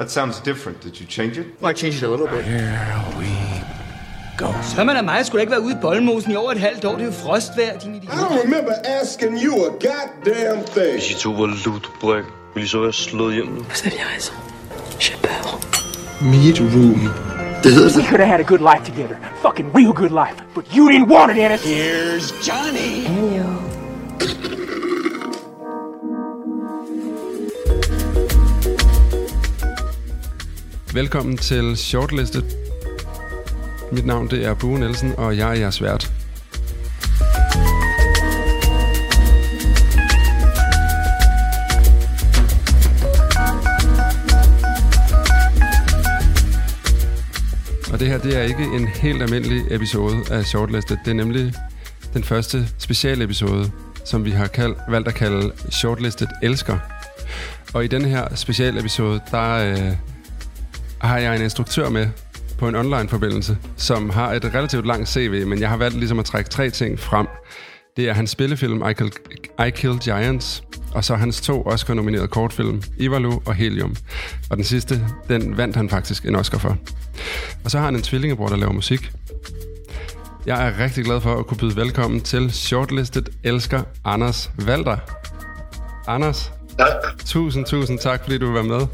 That sounds different. Did you change it? Well, I changed it a little bit. Here we go. Så man af mig skulle ikke være ude i boldmosen i over et halvt år. Det er jo frostvejr, din idiot. I don't remember asking you a goddamn thing. Hvis I to var lutebræk, ville I så være slået hjem nu. Vous aviez raison. J'ai peur. Meat room. Det hedder We could have had a good life together. Fucking real good life. But you didn't want it, Ennis. Here's Johnny. Hello. Velkommen til Shortlisted. Mit navn det er Bue Nielsen, og jeg er jeres vært. Og det her, det er ikke en helt almindelig episode af Shortlisted. Det er nemlig den første specialepisode, som vi har kald, valgt at kalde Shortlisted Elsker. Og i den her specialepisode, der øh, har jeg en instruktør med på en online-forbindelse, som har et relativt langt CV, men jeg har valgt ligesom at trække tre ting frem. Det er hans spillefilm I Kill, I Kill Giants, og så hans to Oscar-nominerede kortfilm, Ivalu og Helium. Og den sidste, den vandt han faktisk en Oscar for. Og så har han en tvillingebror, der laver musik. Jeg er rigtig glad for at kunne byde velkommen til Shortlisted Elsker Anders Valter. Anders, Tak. tusind, tusind tak, fordi du vil være med.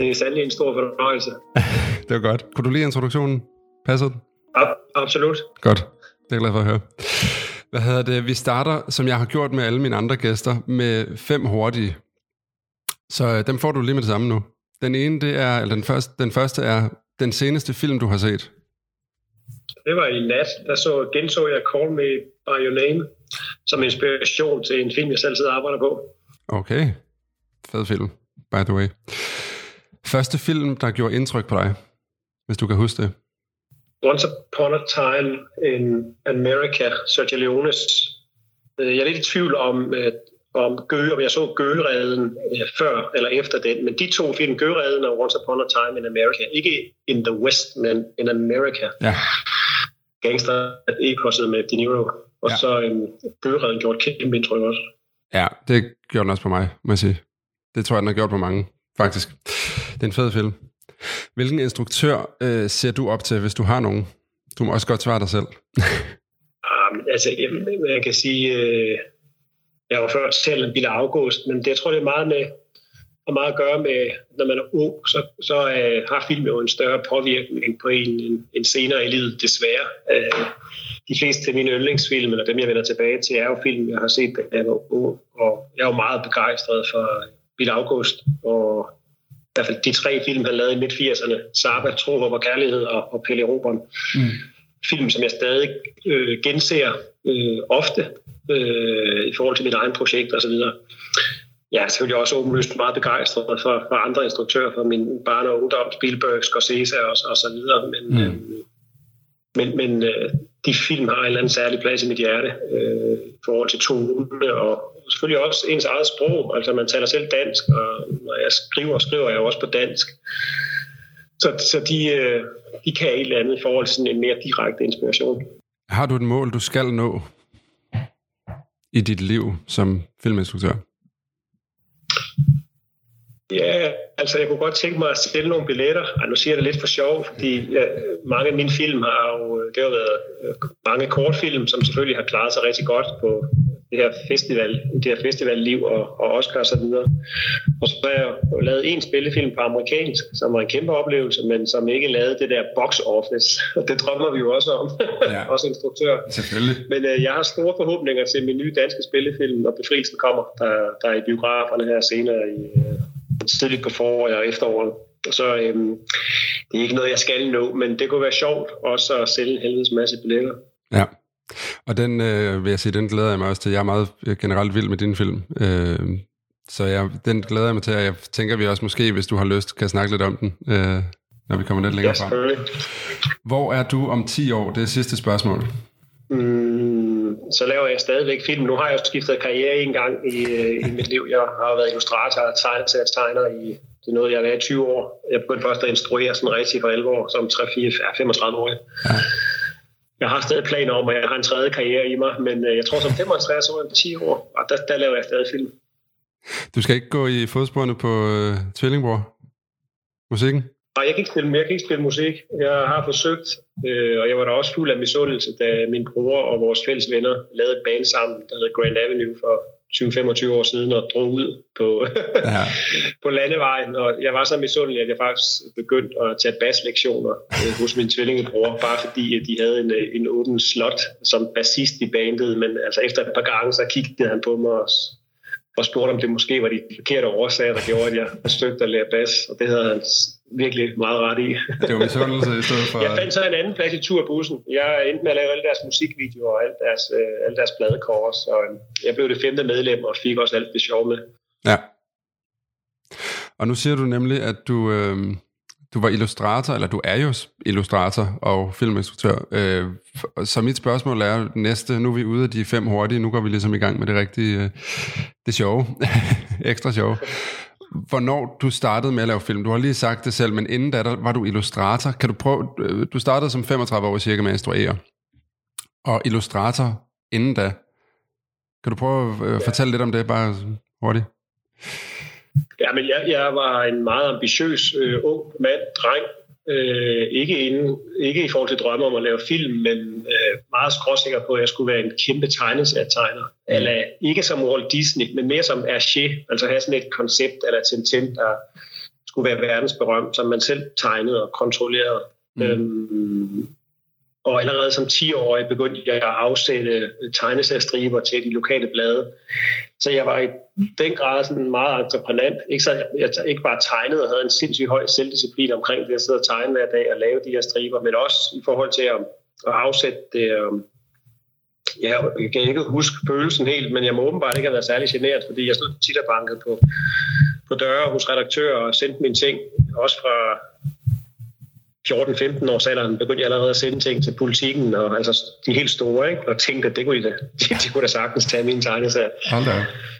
Det er sandelig en stor fornøjelse. Det var godt. Kunne du lide introduktionen? Passede den? Ab- absolut. Godt. Det er jeg glad for at høre. Hvad hedder det? Vi starter, som jeg har gjort med alle mine andre gæster, med fem hurtige. Så øh, dem får du lige med det samme nu. Den ene, det er, eller den første, den første er den seneste film, du har set. Det var i nat, der så, genså jeg Call Me By Your Name som inspiration til en film, jeg selv sidder og arbejder på. Okay. Fed film, by the way. Første film, der gjorde indtryk på dig, hvis du kan huske det. Once Upon a Time in America, Sergio Leones. Øh, Jeg er lidt i tvivl om, øh, om Gø, om jeg så Gøgereden øh, før eller efter den, men de to film, Gøgereden og Once Upon a Time in America, ikke in the West, men in America. Ja. Gangster eposset med De Niro. Og Ja. så øhm, Gøgereden gjort kæmpe indtryk også. Ja, det gjorde den også på mig, må jeg sige. Det tror jeg, den har gjort på mange, faktisk. Det er en fed film. Hvilken instruktør øh, ser du op til, hvis du har nogen? Du må også godt svare dig selv. Um, altså, jeg, jeg kan sige, øh, jeg var før selv en Bille August, men det, jeg tror, det er meget med har meget at gøre med, når man er ung, så, så øh, har film jo en større påvirkning på en, en, en senere i livet, desværre. Øh, de fleste af mine yndlingsfilm, eller dem jeg vender tilbage til, er jo film, jeg har set, da jeg var ung, og jeg er jo meget begejstret for Bill August, og i hvert fald de tre film, han lavede i midt-80'erne, Saba, Tro, Håb og Kærlighed og, og Pelle Roberen. Mm. Film, som jeg stadig øh, genser øh, ofte øh, i forhold til mit egen projekt osv. Jeg er selvfølgelig også åbenlyst meget begejstret for, for andre instruktører, for min barn- og ungdom, Spielberg, Scorsese og, og så videre. Men, mm. øh, men, men øh, de film har en eller anden særlig plads i mit hjerte øh, i forhold til tone og selvfølgelig også ens eget sprog. Altså man taler selv dansk, og når jeg skriver, skriver jeg jo også på dansk. Så, så de, øh, de kan et eller andet i forhold til sådan en mere direkte inspiration. Har du et mål, du skal nå i dit liv som filminstruktør? Ja, altså jeg kunne godt tænke mig at sælge nogle billetter. Ej, nu siger jeg det lidt for sjov, fordi ja, mange af mine film har jo, det har været øh, mange kortfilm, som selvfølgelig har klaret sig rigtig godt på det her festival, det her festivalliv og, og Oscar og så videre. Og så har jeg lavet en spillefilm på amerikansk, som var en kæmpe oplevelse, men som ikke lavede det der box office. Og det drømmer vi jo også om, Ja. også instruktør. Selvfølgelig. Men øh, jeg har store forhåbninger til min nye danske spillefilm, når befrielsen kommer, der, der er i biograferne her senere i øh, tidligt på foråret og efteråret. Og så øhm, det er ikke noget, jeg skal nå, men det kunne være sjovt også at sælge en helvedes masse billetter. Ja. Og den, øh, vil jeg sige, den glæder jeg mig også til. Jeg er meget øh, generelt vild med din film. Øh, så jeg, den glæder jeg mig til, og jeg tænker, vi også måske, hvis du har lyst, kan snakke lidt om den, øh, når vi kommer lidt længere Ja, frem. Hvor er du om 10 år? Det er sidste spørgsmål. Mm, så laver jeg stadigvæk film. Nu har jeg jo skiftet karriere en gang i, øh, i mit liv. Jeg har været illustrator og tegner i det er noget, jeg har været i 20 år. Jeg begyndte først at instruere sådan rigtig for 11 år, som 3-4-35 år. Ja. Jeg har stadig planer om, at jeg har en tredje karriere i mig, men øh, jeg tror som 65 år, om 10 år, og der, der laver jeg stadig film. Du skal ikke gå i fodsporene på øh, tvillingbror? musikken? Nej, jeg kan ikke spille, jeg kan ikke spille musik. Jeg har forsøgt, øh, og jeg var da også fuld af misundelse, da min bror og vores fælles venner lavede et band sammen, der hedder Grand Avenue for 20-25 år siden, og drog ud på, ja. på landevejen. Og jeg var så misundelig, at jeg faktisk begyndte at tage basslektioner øh, hos min tvillingebror, bare fordi at de havde en, øh, en åben slot som bassist i bandet. Men altså efter et par gange, så kiggede han på mig og og spurgte, om det måske var de forkerte årsager, der gjorde, at jeg forsøgte at lære bas, og det havde han virkelig meget ret i. det var misundelse i stedet for... Jeg fandt så en anden plads i turbussen. Jeg endte med at lave alle deres musikvideoer og alle deres, øh, alle deres pladekår, så øh, jeg blev det femte medlem og fik også alt det sjov med. Ja. Og nu siger du nemlig, at du, øh, du var illustrator, eller du er jo illustrator og filminstruktør. Øh, så mit spørgsmål er næste, nu er vi ude af de fem hurtige, nu går vi ligesom i gang med det rigtige, øh, det sjove, ekstra sjove. Hvornår du startede med at lave film? Du har lige sagt det selv, men inden da der var du illustrator. Kan du prøve, øh, du startede som 35 år cirka med at instruere, og illustrator inden da. Kan du prøve at øh, fortælle lidt om det, bare hurtigt? Ja, men jeg, jeg var en meget ambitiøs øh, ung mand, dreng. Øh, ikke, inden, ikke i forhold til drømme om at lave film, men øh, meget skråsikker på, at jeg skulle være en kæmpe tegneserietegner. Mm. Eller ikke som Walt Disney, men mere som Hergé, altså have sådan et koncept eller Tintin, der skulle være verdensberømt, som man selv tegnede og kontrollerede. Mm. Øhm, og allerede som 10-årig begyndte jeg at afsætte tegneseriestriber til de lokale blade. Så jeg var i den grad sådan meget entreprenant. Ikke, så jeg, ikke bare tegnede og havde en sindssygt høj selvdisciplin omkring det at sidde og tegne hver dag og lave de her striber, men også i forhold til at, at afsætte det. Øhm, ja, jeg kan ikke huske følelsen helt, men jeg må åbenbart ikke have været særlig generet, fordi jeg stod tit og bankede på, på døre hos redaktører og sendte mine ting, også fra 14-15 års alderen begyndte jeg allerede at sende ting til politikken, og altså de helt store, ikke? og tænkte, at det kunne de, da, de, de kunne da sagtens tage mine tegneserier.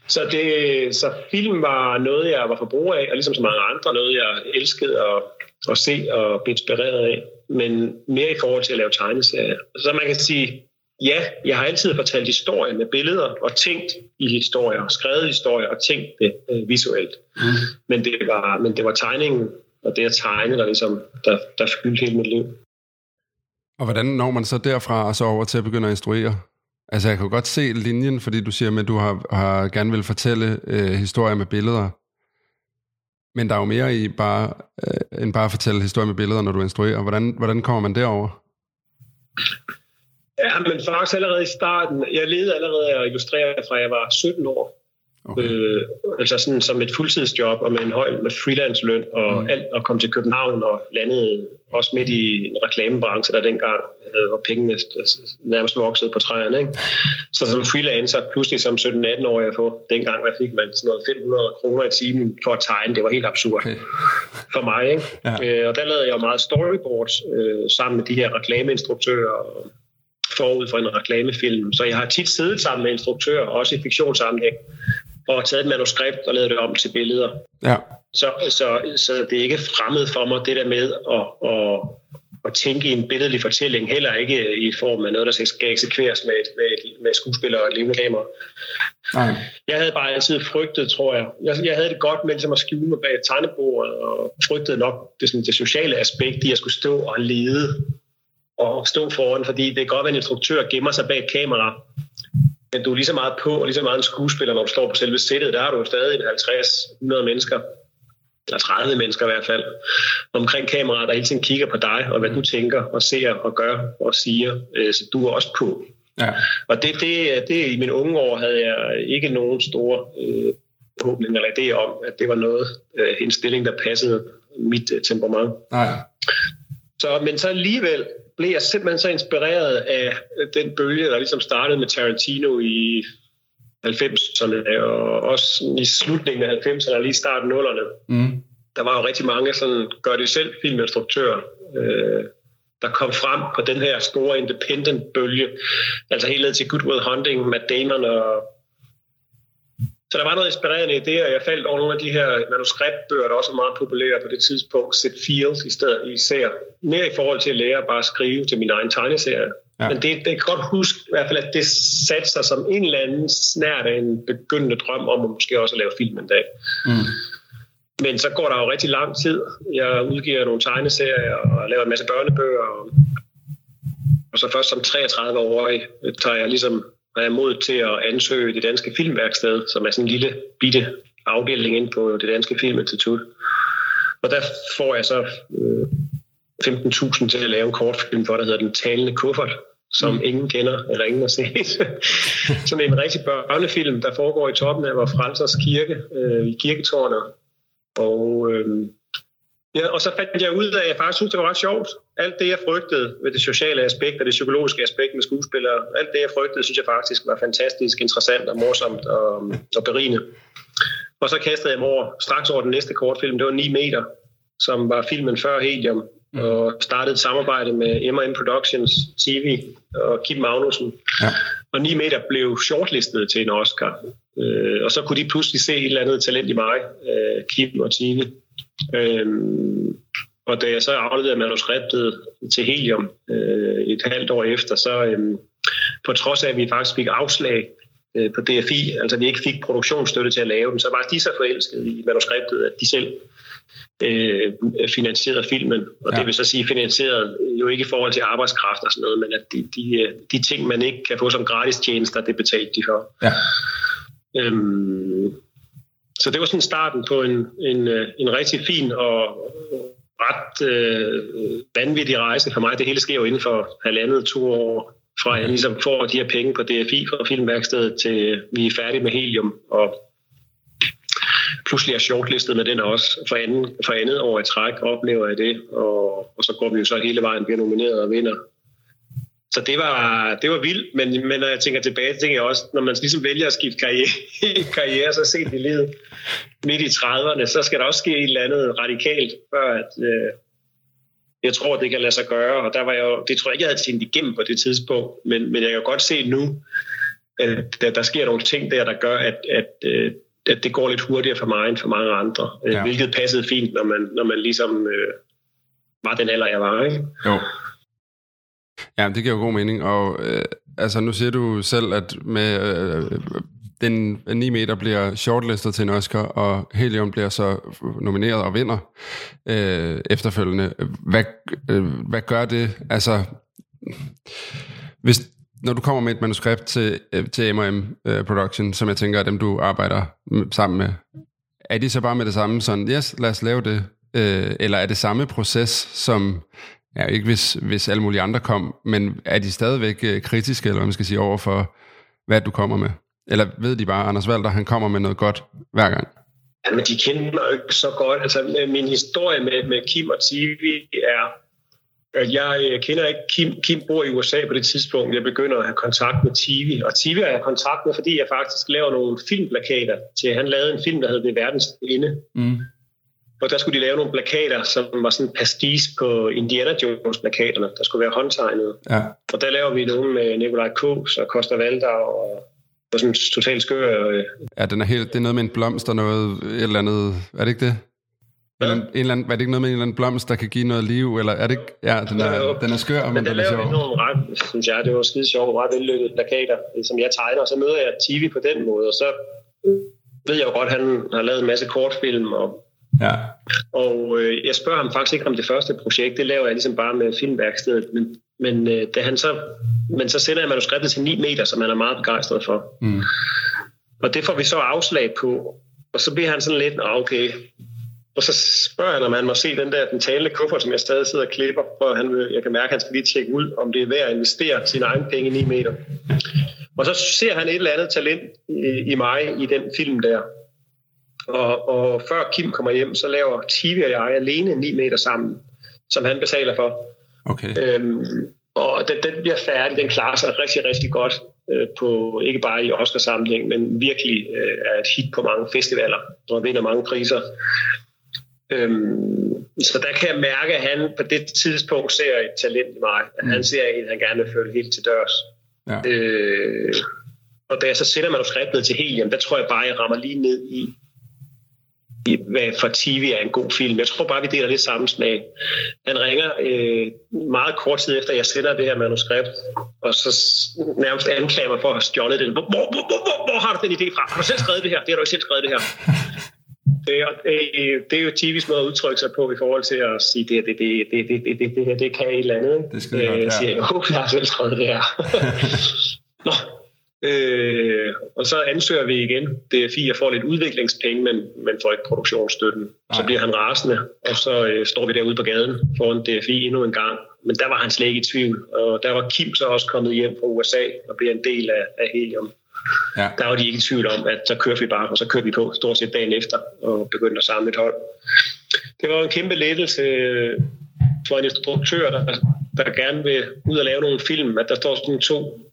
Så, det, så film var noget, jeg var forbruger af, og ligesom så mange andre, noget jeg elskede at, at se og blive inspireret af, men mere i forhold til at lave tegneserier. Så man kan sige, ja, jeg har altid fortalt historier med billeder og tænkt i historier, skrevet historier og tænkt det øh, visuelt. Mm. Men, det var, men det var tegningen, og det at tegne, der, ligesom, der, der fyldte hele mit liv. Og hvordan når man så derfra og så over til at begynde at instruere? Altså jeg kan godt se linjen, fordi du siger, at du har, har gerne vil fortælle øh, historier med billeder. Men der er jo mere i bare, øh, end bare at fortælle historier med billeder, når du instruerer. Hvordan, hvordan kommer man derover? Ja, men faktisk allerede i starten, jeg ledede allerede at illustrere fra jeg var 17 år. Okay. Øh, altså sådan som et fuldtidsjob og med en høj med freelance-løn og mm. alt, og kom til København og landede også midt i en reklamebranche, der dengang øh, hvor pengene nærmest voksede på træerne. Ikke? Så som freelancer, pludselig som 17-18-årig at få, dengang hvad fik man sådan noget 500 kroner i timen for at tegne. Det var helt absurd okay. for mig. Ikke? Ja. Øh, og der lavede jeg meget storyboards øh, sammen med de her reklameinstruktører og forud for en reklamefilm. Så jeg har tit siddet sammen med instruktører, også i fiktionssammenhæng, og taget et manuskript og lavet det om til billeder. Ja. Så, så, så det er ikke fremmed for mig, det der med at, at, at tænke i en billedlig fortælling, heller ikke i form af noget, der skal eksekveres med, med, med skuespillere og levende kamera. Nej. Jeg havde bare altid frygtet, tror jeg. Jeg, jeg havde det godt med ligesom at skjule mig bag tegnebordet, og frygtede nok det, sådan, det sociale aspekt i at skulle stå og lede og stå foran, fordi det kan godt være, at en instruktør gemmer sig bag et kamera, men du er lige så meget på, og lige så meget en skuespiller, når du står på selve sættet. Der har du stadig 50-100 mennesker, eller 30 mennesker i hvert fald, omkring kameraet, der hele tiden kigger på dig, og hvad du tænker, og ser, og gør, og siger. Øh, så du er også på. Ja. Og det, det, det, i mine unge år havde jeg ikke nogen store øh, håbning eller idé om, at det var noget, øh, en stilling, der passede mit øh, temperament. Nej. Så, men så alligevel blev jeg simpelthen så inspireret af den bølge, der ligesom startede med Tarantino i 90'erne, og også i slutningen af 90'erne og lige starten af 0'erne. Mm. Der var jo rigtig mange sådan gør-det-selv filminstruktører, øh, der kom frem på den her store independent-bølge. Altså helt ned til Good Will Hunting, Matt Damon og så der var noget inspirerende i det, og jeg faldt over nogle af de her manuskriptbøger, der også var meget populære på det tidspunkt, Set Fields i stedet især. Mere i forhold til at lære bare at skrive til min egen tegneserie. Ja. Men det, det kan godt huske i hvert fald, at det satte sig som en eller anden snært af en begyndende drøm om at måske også at lave film en dag. Mm. men så går der jo rigtig lang tid. Jeg udgiver nogle tegneserier og laver en masse børnebøger. Og, og så først som 33-årig tager jeg ligesom har jeg mod til at ansøge det danske filmværksted, som er sådan en lille bitte afdeling ind på det danske filminstitut. Og der får jeg så øh, 15.000 til at lave en kortfilm for, der hedder Den talende kuffert, som mm. ingen kender eller ingen har set. Sådan en rigtig børnefilm, der foregår i toppen af vores frelsers kirke, øh, i kirketårnet. Og, øh, ja, og så fandt jeg ud af, at jeg faktisk synes, det var ret sjovt. Alt det, jeg frygtede ved det sociale aspekt og det psykologiske aspekt med skuespillere, alt det, jeg frygtede, synes jeg faktisk var fantastisk interessant og morsomt og, og berigende. Og så kastede jeg mig over, straks over den næste kortfilm, det var 9 meter, som var filmen før Helium, mm. og startede et samarbejde med M&M Productions TV og Kim Magnussen. Ja. Og 9 meter blev shortlistet til en Oscar. Øh, og så kunne de pludselig se et eller andet talent i mig, øh, Kim og TV. Øh, og da jeg så afleverede manuskriptet til Helium øh, et halvt år efter, så øh, på trods af, at vi faktisk fik afslag øh, på DFI, altså vi ikke fik produktionsstøtte til at lave den, så var de så forelskede i manuskriptet, at de selv øh, finansieret filmen. Og ja. det vil så sige finansieret jo ikke i forhold til arbejdskraft og sådan noget, men at de, de, de ting, man ikke kan få som gratis tjenester, det betalte de for. Ja. Øhm, så det var sådan starten på en, en, øh, en rigtig fin og ret øh, vanvittig rejse for mig. Det hele sker jo inden for halvandet, to år, fra jeg ligesom får de her penge på DFI fra Filmværkstedet til øh, vi er færdige med Helium, og pludselig er shortlistet med den også. For, anden, for andet år i træk oplever jeg det, og, og så går vi jo så hele vejen, bliver nomineret og vinder. Så det var, det var vildt, men, men når jeg tænker tilbage, tænker jeg også, når man ligesom vælger at skifte karriere, karriere så sent i livet, midt i 30'erne, så skal der også ske et eller andet radikalt, før at, øh, jeg tror, det kan lade sig gøre, og der var jeg jo, det tror jeg ikke, jeg havde tænkt igennem på det tidspunkt, men, men jeg kan godt se nu, at der, der sker nogle ting der, der gør, at, at, øh, at det går lidt hurtigere for mig end for mange andre, ja. hvilket passede fint, når man, når man ligesom øh, var den alder, jeg var. Ikke? Jo. Ja, det giver jo god mening, og øh, altså nu siger du selv, at med øh, den 9 meter bliver shortlistet til en Oscar, og Helium bliver så nomineret og vinder øh, efterfølgende. Hvad, øh, hvad gør det? Altså, hvis, når du kommer med et manuskript til, øh, til M&M øh, Production, som jeg tænker er dem, du arbejder sammen med, er de så bare med det samme, sådan, yes, lad os lave det, øh, eller er det samme proces, som, ja, ikke hvis, hvis alle mulige andre kom, men er de stadigvæk øh, kritiske, eller hvad man skal sige, over for, hvad du kommer med? Eller ved de bare, Anders Valder, han kommer med noget godt hver gang? Ja, men de kender mig jo ikke så godt. Altså, min historie med, med Kim og TV er, at jeg kender ikke Kim. Kim bor i USA på det tidspunkt, jeg begynder at have kontakt med TV. Og TV har jeg kontakt med, fordi jeg faktisk laver nogle filmplakater til. Han lavede en film, der hedder Ved verdens ende. Mm. Og der skulle de lave nogle plakater, som var sådan pastis på Indiana Jones-plakaterne, der skulle være håndtegnet. Ja. Og der laver vi nogle med Nikolaj Kås og Costa Valder og var sådan totalt skør. Øh. Ja, den er helt, det er noget med en blomst og noget, et eller andet, er det ikke det? Ja. En, en eller anden, er det ikke noget med en eller anden blomst, der kan give noget liv, eller er det ikke? Ja, den er, ja, den er skør, men, men den er sjov. Men nogle ret, synes jeg, det var skide sjovt, ret vellykkede plakater, som jeg tegner, og så møder jeg TV på den måde, og så ved jeg jo godt, at han har lavet en masse kortfilm, og Ja. Og øh, jeg spørger ham faktisk ikke om det første projekt, det laver jeg ligesom bare med filmværkstedet, men, men, øh, da han så, men så sender jeg manuskriptet til 9 meter, som han er meget begejstret for. Mm. Og det får vi så afslag på, og så bliver han sådan lidt, okay, og så spørger han, om han må se den der den talende kuffert, som jeg stadig sidder og klipper, for han vil, jeg kan mærke, at han skal lige tjekke ud, om det er værd at investere sin egen penge i 9 meter. Og så ser han et eller andet talent i, i mig i den film der. Og, og før Kim kommer hjem, så laver TV og jeg alene 9 meter sammen, som han betaler for. Okay. Øhm, og den, den bliver færdig, den klarer sig rigtig, rigtig godt øh, på, ikke bare i Oscar-samling, men virkelig øh, er et hit på mange festivaler, og vinder mange priser. Øhm, så der kan jeg mærke, at han på det tidspunkt ser et talent i mig. At mm. Han ser en, han gerne vil følge helt til dørs. Ja. Øh, og da jeg så sender manuskriptet til Helium, der tror jeg bare, jeg rammer lige ned i, hvad for TV er en god film. Jeg tror bare, vi deler det samme smag. Han ringer øh, meget kort tid efter, jeg sender det her manuskript, og så nærmest anklager mig for at have stjålet det. Hvor, hvor, hvor, hvor, hvor, har du den idé fra? Har du selv skrevet det her? Det har du ikke selv skrevet det her. Det er, øh, det er jo TV's måde at udtrykke sig på i forhold til at sige, det, det, det, det, det, det, det, det, det, det kan et eller andet. Det skal godt, øh, ja. siger, jeg, oh, jeg har selv skrevet det her. Nå. Øh, og så ansøger vi igen. Fint, jeg får lidt udviklingspenge, men, men får ikke produktionsstøtten. Så Nej. bliver han rasende, og så øh, står vi derude på gaden foran DFI endnu en gang. Men der var han slet ikke i tvivl. Og der var Kim så også kommet hjem fra USA og bliver en del af, af Helium. Ja. Der var de ikke i tvivl om, at så kørte vi bare, og så kørte vi på stort set dagen efter og begyndte at samle et hold. Det var en kæmpe lettelse øh, for en instruktør, der, der gerne vil ud og lave nogle film, at der står sådan to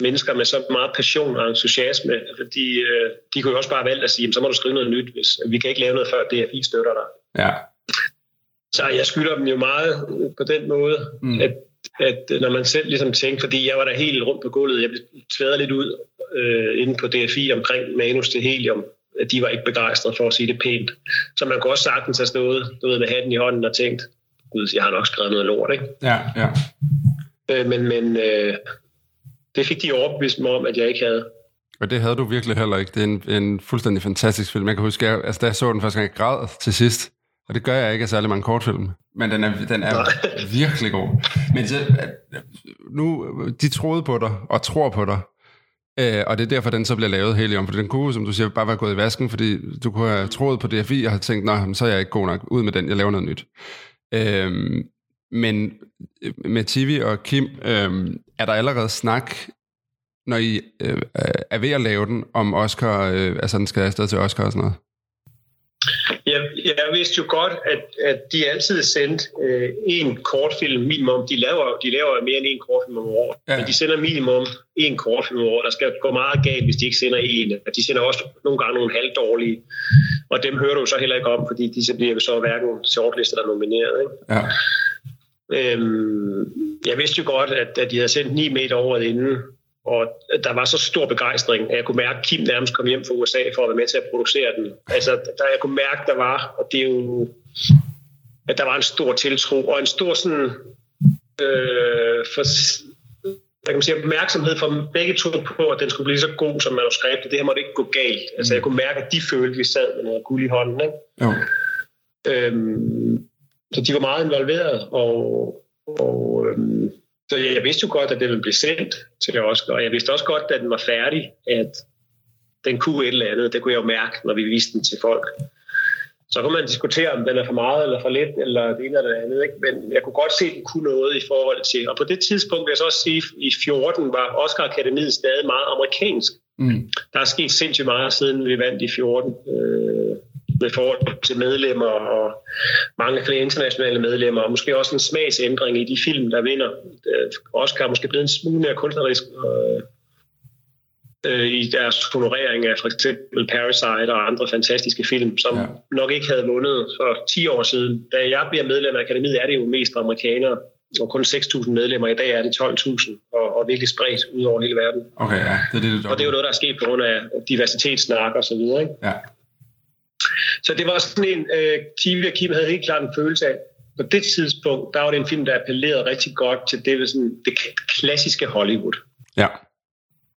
mennesker med så meget passion og entusiasme. Fordi øh, de kunne jo også bare valgt at sige, "Jamen, så må du skrive noget nyt, hvis vi kan ikke lave noget før DFI støtter dig. Ja. Så jeg skylder dem jo meget på den måde, mm. at, at når man selv ligesom tænker, fordi jeg var der helt rundt på gulvet, jeg blev tværet lidt ud øh, inde på DFI omkring manus til Helium, at de var ikke begejstrede for at sige det pænt. Så man kunne også sagtens have stået du ved, med hatten i hånden og tænkt, gud, jeg har nok skrevet noget lort, ikke? Ja, ja. Øh, men men øh, det fik de overbevist mig om, at jeg ikke havde. Og det havde du virkelig heller ikke. Det er en, en fuldstændig fantastisk film. Jeg kan huske, jeg, altså, da jeg så den første gang, jeg græd til sidst. Og det gør jeg ikke af særlig mange kortfilm. Men den er, den er virkelig god. Men så, nu, de troede på dig, og tror på dig. Øh, og det er derfor, den så bliver lavet helium. For den kunne, som du siger, bare være gået i vasken, fordi du kunne have troet på DFI, og have tænkt, nej, så er jeg ikke god nok. Ud med den, jeg laver noget nyt. Øh, men med TV og Kim, øh, er der allerede snak, når I øh, er ved at lave den, om Oscar, øh, altså den skal afsted til Oscar og sådan noget? Jeg, jeg vidste jo godt, at, at de altid sendte øh, en kortfilm minimum. De laver, de laver mere end en kortfilm om året. Ja. Ja. Men de sender minimum en kortfilm om året. Der skal gå meget galt, hvis de ikke sender en. De sender også nogle gange nogle halvdårlige. Og dem hører du så heller ikke om, fordi de så bliver så hverken shortlistet eller nomineret. Ikke? Ja. Øhm, jeg vidste jo godt, at, at de havde sendt ni meter året inden, og der var så stor begejstring, at jeg kunne mærke, at Kim nærmest kom hjem fra USA for at være med til at producere den. Altså, der jeg kunne mærke, der var, og det er jo, at der var en stor tiltro, og en stor sådan, øh, for, hvad kan man sige, opmærksomhed for begge to på, at den skulle blive så god som manuskriptet. Det her måtte ikke gå galt. Altså, jeg kunne mærke, at de følte, at vi sad med noget guld i hånden. Ikke? Jo. Øhm, så de var meget involveret, og, og øhm, så jeg vidste jo godt, at det ville blive sendt til Oscar, og jeg vidste også godt, at den var færdig, at den kunne et eller andet. Det kunne jeg jo mærke, når vi viste den til folk. Så kunne man diskutere, om den er for meget eller for lidt, eller det ene eller det andet. Ikke? Men jeg kunne godt se, at den kunne noget i forhold til. Og på det tidspunkt vil jeg så også sige, at i 14 var Oscar Akademiet stadig meget amerikansk. Mm. Der er sket sindssygt meget, siden vi vandt i 14. Øh, med forhold til medlemmer og mange flere internationale medlemmer, og måske også en smagsændring i de film, der vinder. Øh, Oscar er måske blevet en smule mere kunstnerisk øh, øh, i deres honorering af for eksempel Parasite og andre fantastiske film, som Ja. nok ikke havde vundet for 10 år siden. Da jeg bliver medlem af Akademiet, er det jo mest amerikanere, og kun 6.000 medlemmer. I dag er det 12.000, og, og virkelig spredt ud over hele verden. Okay, ja. Det er det, Og det er jo noget, der er sket på grund af diversitetssnak og så videre. Ikke? Ja. Så det var sådan en, øh, Kiwi og Kim havde helt klart en følelse af, på det tidspunkt, der var det en film, der appellerede rigtig godt til det, sådan, det klassiske Hollywood. Ja.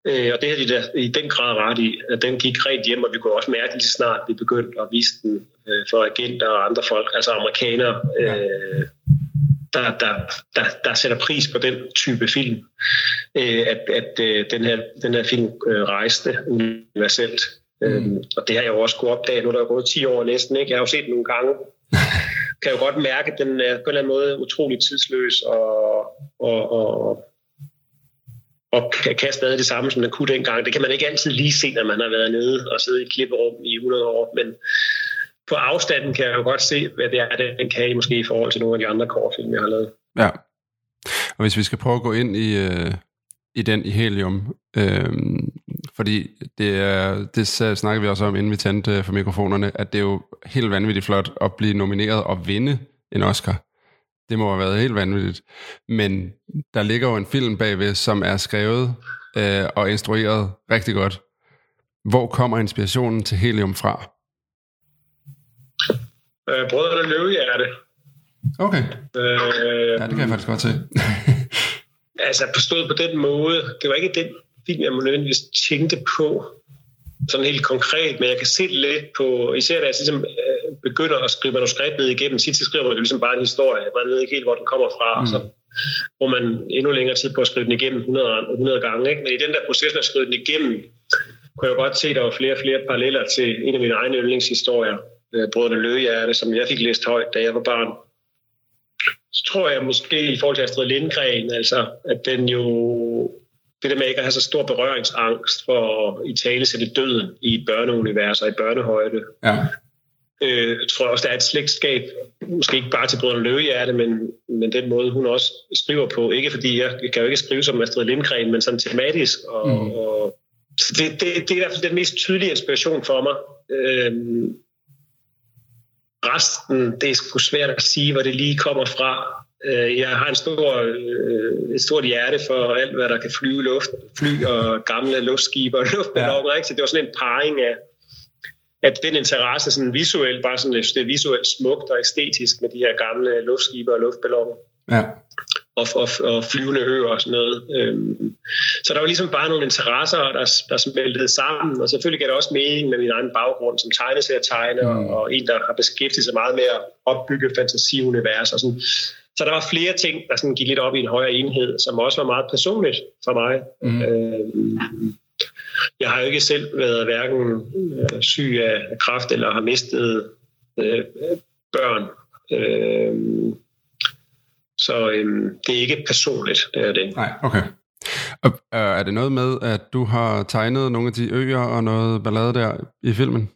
Øh, og det havde de da i den grad ret i, at den gik rent hjem, og vi kunne også mærke lige så snart, vi begyndte at vise den øh, for agenter og andre folk, altså amerikanere, øh, der, der, der, der sætter pris på den type film, øh, at, at øh, den, her, den her film øh, rejste universelt. Mm. Øh, og det har jeg jo også kunne opdage, nu er der gået 10 år næsten, ikke? jeg har jo set den nogle gange, kan jo godt mærke, at den er på en eller anden måde utrolig tidsløs og, og, og, og kan, kan stadig det samme, som den kunne dengang. Det kan man ikke altid lige se, når man har været nede og siddet i et klipperum i 100 år, men på afstanden kan jeg jo godt se, hvad det er, den kan i måske i forhold til nogle af de andre kortfilm, jeg har lavet. Ja. Og hvis vi skal prøve at gå ind i, øh, i den i helium, øh, fordi det, det så snakker vi også om, inden vi tændte øh, for mikrofonerne, at det er jo helt vanvittigt flot at blive nomineret og vinde en Oscar. Det må have været helt vanvittigt. Men der ligger jo en film bagved, som er skrevet øh, og instrueret rigtig godt. Hvor kommer inspirationen til helium fra? Øh, Brødrene Løvehjerte. Okay. Øh, Ja, det kan jeg faktisk godt se. altså forstået på den måde, det var ikke den film, jeg nødvendigvis tænkte på. sådan helt konkret, men jeg kan se lidt på, især da jeg ligesom, øh, begynder at skrive manuskriptet igennem, tit så skriver man jo ligesom bare en historie, man ved ikke helt, hvor den kommer fra, mm. så bruger man endnu længere tid på at skrive den igennem 100, 100 gange. Ikke? Men i den der proces, med at skrive den igennem, kunne jeg godt se, at der var flere og flere paralleller til en af mine egne yndlingshistorier, øh, Brødrene Løgehjerte, som jeg fik læst højt, da jeg var barn. Så tror jeg måske i forhold til Astrid Lindgren, altså, at den jo det der med ikke at have så stor berøringsangst for at i tale sætte døden i et børneunivers og i børnehøjde. Ja. Øh, jeg tror også, der er et slægtskab, måske ikke bare til Brødrene Løvehjerte, men, men den måde, hun også skriver på. Ikke fordi jeg, jeg kan jo ikke skrive som Astrid Lindgren, men sådan tematisk. Og, mm. og, så det, det, det er i hvert fald den mest tydelige inspiration for mig. Øh, resten, det er sgu svært at sige, hvor det lige kommer fra. Øh, jeg har en stor, øh, et stort hjerte for alt, hvad der kan flyve luft, fly og gamle luftskibe og luftballoner. Ja. Ikke? Så det var sådan en parring af, at den interesse sådan visuelt, bare sådan, det er visuelt smukt og æstetisk med de her gamle luftskibe og luftballoner. Ja. Og, og, og flyvende øer og sådan noget. Øhm, så der var ligesom bare nogle interesser, der, der smeltede sammen, og selvfølgelig gav det også mening med min egen baggrund som tegneserietegner, mm. og en, der har beskæftiget sig meget med at opbygge fantasiunivers og sådan. Så der var flere ting, der sådan gik lidt op i en højere enhed, som også var meget personligt for mig. Mm. Øh, jeg har jo ikke selv været hverken øh, syg af kræft eller har mistet øh, børn. Øh, så øh, det er ikke personligt, det er det. Nej, okay. Og, øh, er det noget med, at du har tegnet nogle af de øer og noget ballade der i filmen?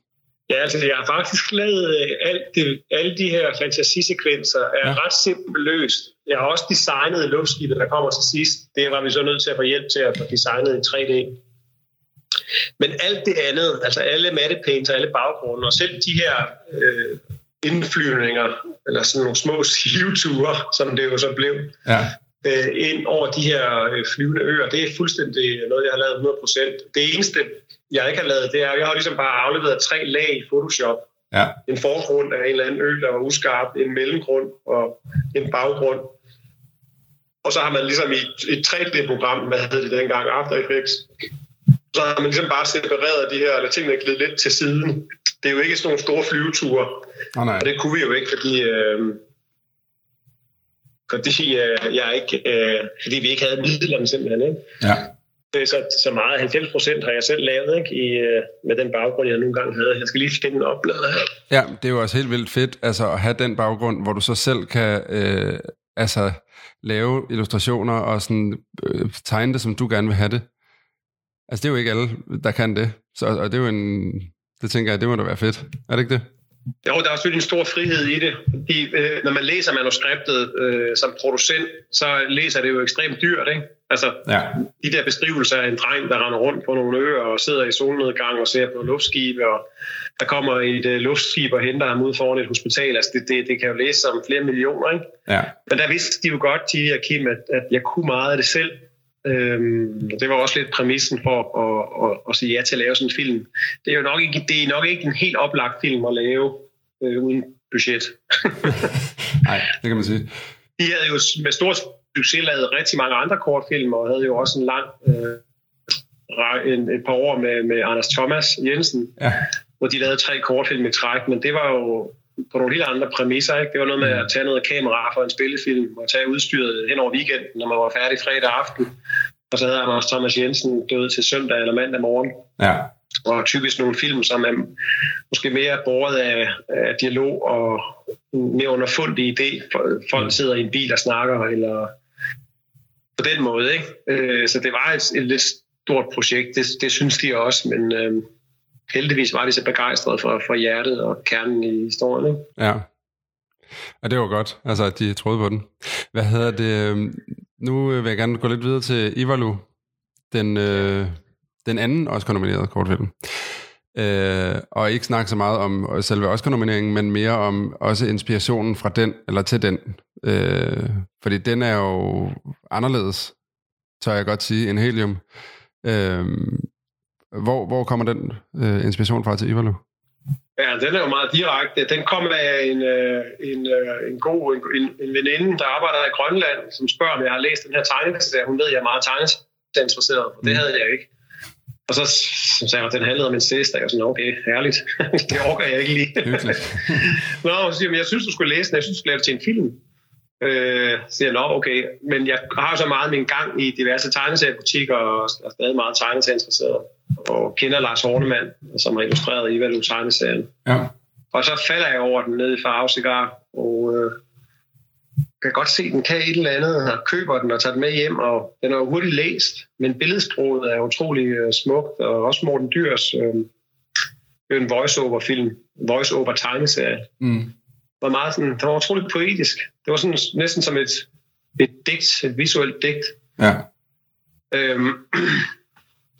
Ja, altså jeg har faktisk lavet øh, alt det, alle de her fantasisekvenser er ja. ret simpelt løst. Jeg har også designet luftskibet, der kommer til sidst. Det var vi så nødt til at få hjælp til at få designet i 3D. Men alt det andet, altså alle mattepaints og alle baggrunde, og selv de her øh, indflyvninger, eller sådan nogle små siveture, som det jo så blev, ja. Øh, ind over de her øh, flyvende øer, det er fuldstændig noget, jeg har lavet 100%. Det eneste, jeg ikke har lavet, det er, jeg har ligesom bare afleveret tre lag i Photoshop. Ja. En forgrund af en eller anden ø, der var uskarp, en mellemgrund og en baggrund. Og så har man ligesom i et 3D-program, hvad hed det dengang, After Effects, så har man ligesom bare separeret de her, eller tingene glide lidt til siden. Det er jo ikke sådan nogle store flyveture. Oh, nej. Og det kunne vi jo ikke, fordi, øh, fordi, øh, jeg ikke, øh, fordi vi ikke havde midlerne simpelthen. Ikke? Ja. Så, så meget, 90 procent har jeg selv lavet, ikke? I, øh, med den baggrund, jeg nogle gange havde. Jeg skal lige finde en oplader her. Ja, det er jo også helt vildt fedt, altså at have den baggrund, hvor du så selv kan øh, altså, lave illustrationer og sådan, øh, tegne det, som du gerne vil have det. Altså, det er jo ikke alle, der kan det. Så, og det er jo en... Det tænker jeg, det må da være fedt. Er det ikke det? Jo, der er selvfølgelig en stor frihed i det. Fordi, øh, når man læser manuskriptet øh, som producent, så læser det jo ekstremt dyrt, ikke? Altså, ja. de der beskrivelser af en dreng, der render rundt på nogle øer og sidder i solnedgang og ser på luftskibe, og der kommer et øh, luftskib og henter ham ud foran et hospital. Altså, det, det, det kan jo læse som flere millioner, ikke? Ja. Men der vidste de jo godt, de her Kim, at, at jeg kunne meget af det selv. Øhm, det var også lidt præmissen for at, at, at sige ja til at lave sådan en film. Det er jo nok ikke, det er nok ikke en helt oplagt film at lave øh, uden budget. Nej, det kan man sige. De havde jo med stor succes lavet rigtig mange andre kortfilm, og havde jo også en lang øh, en, et par år med, med Anders Thomas Jensen, ja. hvor de lavede tre kortfilm i træk, men det var jo på nogle helt andre præmisser. Ikke? Det var noget med at tage noget kamera for en spillefilm og tage udstyret hen over weekenden, når man var færdig fredag aften. Og så havde Anders Thomas Jensen død til søndag eller mandag morgen. Ja. Og typisk nogle film, som er måske mere båret af, af dialog og mere underfundig idé. Folk sidder i en bil og snakker, eller på den måde. Ikke? Øh, så det var et, et lidt stort projekt, det, det synes de også, men øh, heldigvis var de så begejstrede for, for hjertet og kernen i historien. Ikke? Ja. Ja, det var godt, altså at de troede på den. Hvad hedder det? Nu vil jeg gerne gå lidt videre til Ivalu, den, øh, den anden Oscar-nominerede kortfilm. Øh, og ikke snakke så meget om selve Oscar-nomineringen, men mere om også inspirationen fra den, eller til den. Øh, fordi den er jo anderledes, tør jeg godt sige, end Helium. Øh, hvor, hvor kommer den øh, inspiration fra til Ivalu? Ja, den er jo meget direkte. Den kom af en, øh, en, øh, en god en, en veninde, der arbejder i Grønland, som spørger, om jeg har læst den her tegneserie. Hun ved, at jeg er meget tegneinteresseret, og det mm. havde jeg ikke. Og så som sagde jeg, den handlede om en og jeg var sådan, okay, herligt. det orker jeg ikke lige. Nå, så siger jeg, jeg synes, du skulle læse den. Jeg synes, du skulle lave det til en film. Øh, så siger jeg, nå, okay. Men jeg har jo så meget min gang i diverse tegneseriebutikker, og er stadig meget tegneserieinteresseret. Og kender Lars Hornemann, som har illustreret i Valu tegneserien. Ja. Og så falder jeg over den nede i Farve Cigar, og øh, kan godt se, at den kan et eller andet, og køber den og tager den med hjem, og den er jo hurtigt læst, men billedsproget er utrolig øh, smukt, og også Morten Dyrs øh, det er en voice-over-film, voice-over-tegneserie, Mm. var meget sådan, det var utroligt poetisk. Det var sådan, næsten som et, et digt, et visuelt digt. Ja. Øhm,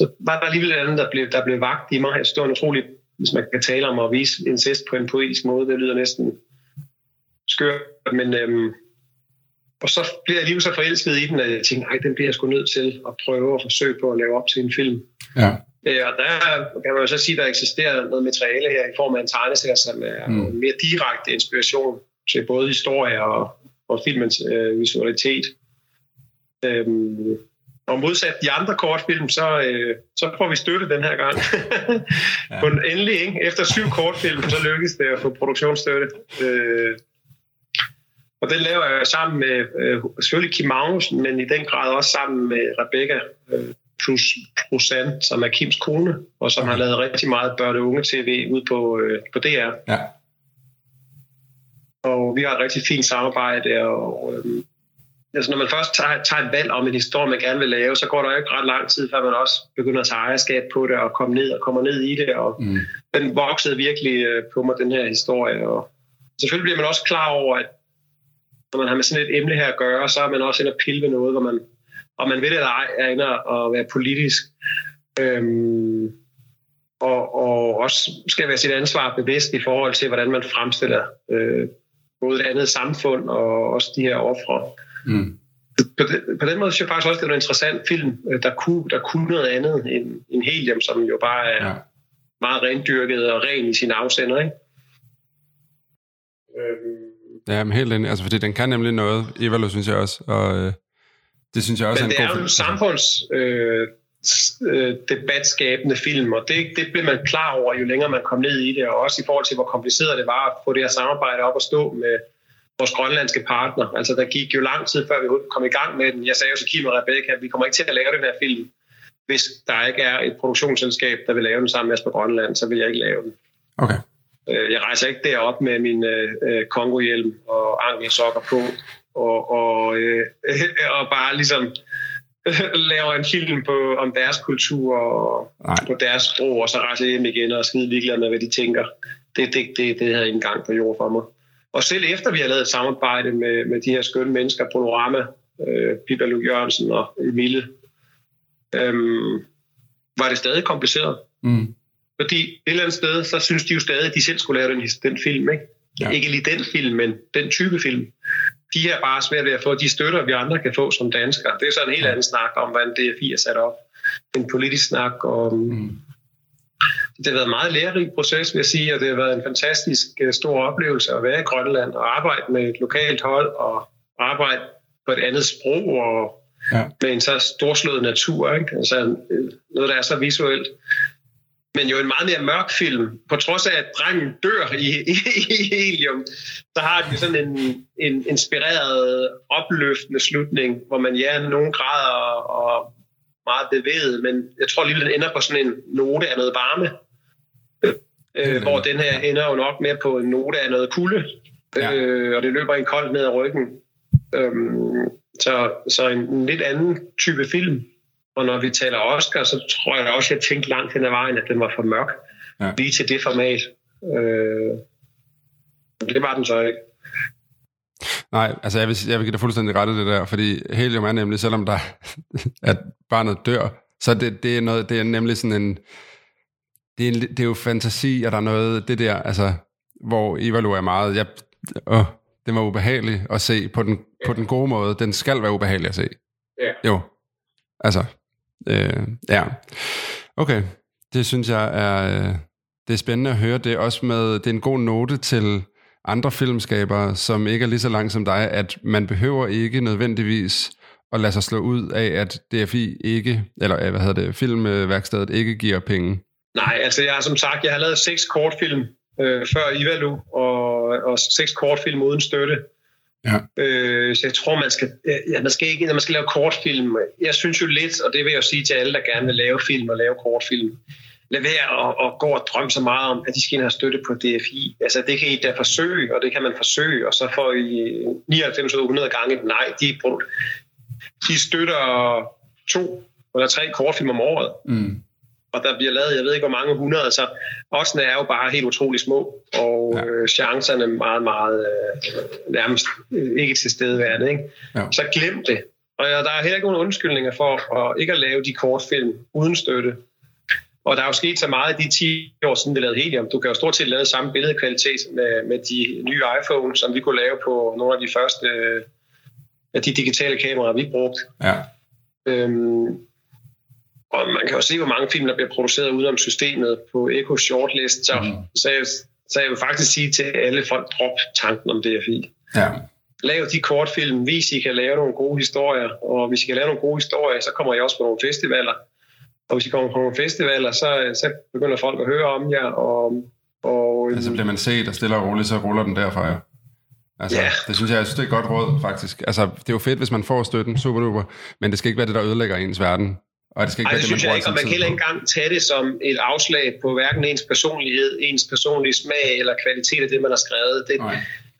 så var der alligevel et andet, der blev, der blev vagt i mig. Jeg synes, det var en utrolig, hvis man kan tale om at vise incest på en poetisk måde, det lyder næsten skørt, men øhm, og så blev jeg alligevel så forelsket i den, at jeg tænkte, nej, den bliver jeg sgu nødt til at prøve at forsøge på at lave op til en film. Ja. Øh, og der kan man jo så sige, at der eksisterer noget materiale her i form af en tegneserie, som er Mm. en mere direkte inspiration til både historie og, og filmens øh, visualitet. Øhm, og modsat de andre kortfilm, så, øh, så får vi støtte den her gang. ja. Den endelig, ikke? efter syv kortfilm, så lykkes det at få produktionsstøtte. Øh, og den laver jeg sammen med øh, selvfølgelig Kim Magnussen, men i den grad også sammen med Rebecca øh, plus Prosan, som er Kims kone, og som har lavet rigtig meget børne- og unge-tv ud på, øh, på DR. Ja. Og vi har et rigtig fint samarbejde, og øh, altså når man først tager, tager et valg om en historie, man gerne vil lave, så går der jo ikke ret lang tid, før man også begynder at tage ejerskab på det, og komme ned og kommer ned i det, og Mm. den voksede virkelig øh, på mig, den her historie. Og selvfølgelig bliver man også klar over, at når man har med sådan et emne her at gøre, så er man også inde og pille ved noget, hvor man, om man ved det eller ej, er inde og være politisk. Øhm, og, og også skal være sit ansvar bevidst i forhold til, hvordan man fremstiller øh, både det andet samfund og også de her ofre. Mm. På den, på den måde synes jeg faktisk også, det er en interessant film, øh, der kunne, der kunne noget andet end, end Helium, som jo bare er Ja. meget rendyrket og ren i sin afsender. Ikke? Øhm, Ja, men helt enig. Altså, fordi den kan nemlig noget. Evalo synes jeg også. Og øh, det synes jeg også Men er det en er god jo en samfunds øh, øh, debatskabende film, og det, det blev man klar over, jo længere man kom ned i det, og også i forhold til, hvor kompliceret det var at få det her samarbejde op at stå med vores grønlandske partner. Altså, der gik jo lang tid, før vi kom i gang med den. Jeg sagde jo til Kim og Rebecca, at vi kommer ikke til at lave den her film, hvis der ikke er et produktionsselskab, der vil lave den sammen med os på Grønland, så vil jeg ikke lave den. Okay. Øh, Jeg rejser ikke derop med min øh, øh, kongohjelm og ankelsokker på, og, og, øh, og bare ligesom laver en film på, om deres kultur og Nej. på deres sprog, og så rejser hjem igen og skide ligeglad med, hvad de tænker. Det, det, det, det havde ikke engang på jord for mig. Og selv efter vi har lavet et samarbejde med, med de her skønne mennesker, Panorama, øh, Pippa Luke Jørgensen og Emile, øhm, var det stadig kompliceret. Mm. Fordi et eller andet sted, så synes de jo stadig, at de selv skulle lave den, den film. Ikke? Ja. Ja. ikke lige den film, men den type film. De er bare svært ved at få de støtter, vi andre kan få som danskere. Det er så en helt anden snak om, hvordan DFI er sat op. En politisk snak om... Mm. Det har været en meget lærerig proces, vil jeg sige, og det har været en fantastisk øh, stor oplevelse at være i Grønland og arbejde med et lokalt hold og arbejde på et andet sprog og Ja. med en så storslået natur. Ikke? Altså, øh, noget, der er så visuelt men jo en meget mere mørk film. På trods af, at drengen dør i, i, i helium, så har den sådan en, en inspireret, opløftende slutning, hvor man ja, nogen grader og meget bevæget, men jeg tror alligevel, den ender på sådan en note af noget varme. Øh, hvor den her ender jo nok mere på en note af noget kulde, Ja. øh, og det løber en koldt ned ad ryggen. Øhm, så, så en, en lidt anden type film. Og når vi taler Oscar, så tror jeg også, at jeg tænkte langt hen ad vejen, at den var for mørk. Ja. Lige til det format. Øh, det var den så ikke. Nej, altså jeg vil, jeg vil give dig fuldstændig ret i det der, fordi helium er nemlig, selvom der at barnet dør, så det, det, er noget, det er nemlig sådan en, det er, en, det er jo fantasi, og der er noget, det der, altså, hvor Ivalo er meget, jeg, åh, det var ubehageligt at se på den, på den gode måde. Den skal være ubehagelig at se. Ja. Jo. Altså, øh, ja. Okay, det synes jeg er, øh, det er spændende at høre. Det er også med, det er en god note til andre filmskabere, som ikke er lige så langt som dig, at man behøver ikke nødvendigvis at lade sig slå ud af, at DFI ikke, eller øh, hvad hedder det, filmværkstedet ikke giver penge? Nej, altså jeg har som sagt, jeg har lavet seks kortfilm øh, før Ivalu, og, og seks kortfilm uden støtte. Ja. Øh, så jeg tror, man skal, ja, man skal ikke, når man skal lave kortfilm, jeg synes jo lidt, og det vil jeg jo sige til alle, der gerne vil lave film og lave kortfilm, lad være at, at gå og drømme så meget om, at de skal ind have støtte på DFI. Altså det kan I da forsøge, og det kan man forsøge, og så får I 99 100 gange et nej. De, de støtter to eller tre kortfilm om året. Mm. Og der bliver lavet, jeg ved ikke hvor mange hundrede, så oddsene er jo bare helt utrolig små, og ja. øh, chancerne meget, meget øh, nærmest øh, ikke til stedeværende. Ikke? Ja. Så glem det. Og ja, der er heller ikke nogen undskyldninger for at ikke at lave de kortfilm uden støtte. Og der er jo sket så meget i de 10 år siden, vi lavede Helium. Du kan jo stort set lave samme billedkvalitet med, med de nye iPhone, som vi kunne lave på nogle af de første af de digitale kameraer, vi brugte. Ja. Øhm, og man kan jo se, hvor mange film, der bliver produceret udenom systemet på Echo Shortlist. Så, mm. så, jeg, så jeg vil faktisk sige til alle folk, drop tanken om DFI. Ja. Lav de kortfilm, vis I kan lave nogle gode historier, og hvis I kan lave nogle gode historier, så kommer I også på nogle festivaler. Og hvis I kommer på nogle festivaler, så, så begynder folk at høre om jer. Og, og, altså bliver man set og stille og roligt, så ruller den derfra, ja. Altså, Ja. det synes jeg, jeg synes, det er et godt råd, faktisk. Altså, det er jo fedt, hvis man får støtten, super duper, men det skal ikke være det, der ødelægger ens verden. Og det skal ikke Ej, være det det, man synes jeg ikke, og man kan heller ikke engang tage det som et afslag på hverken ens personlighed, ens personlige smag eller kvalitet af det, man har skrevet. Det, Nej.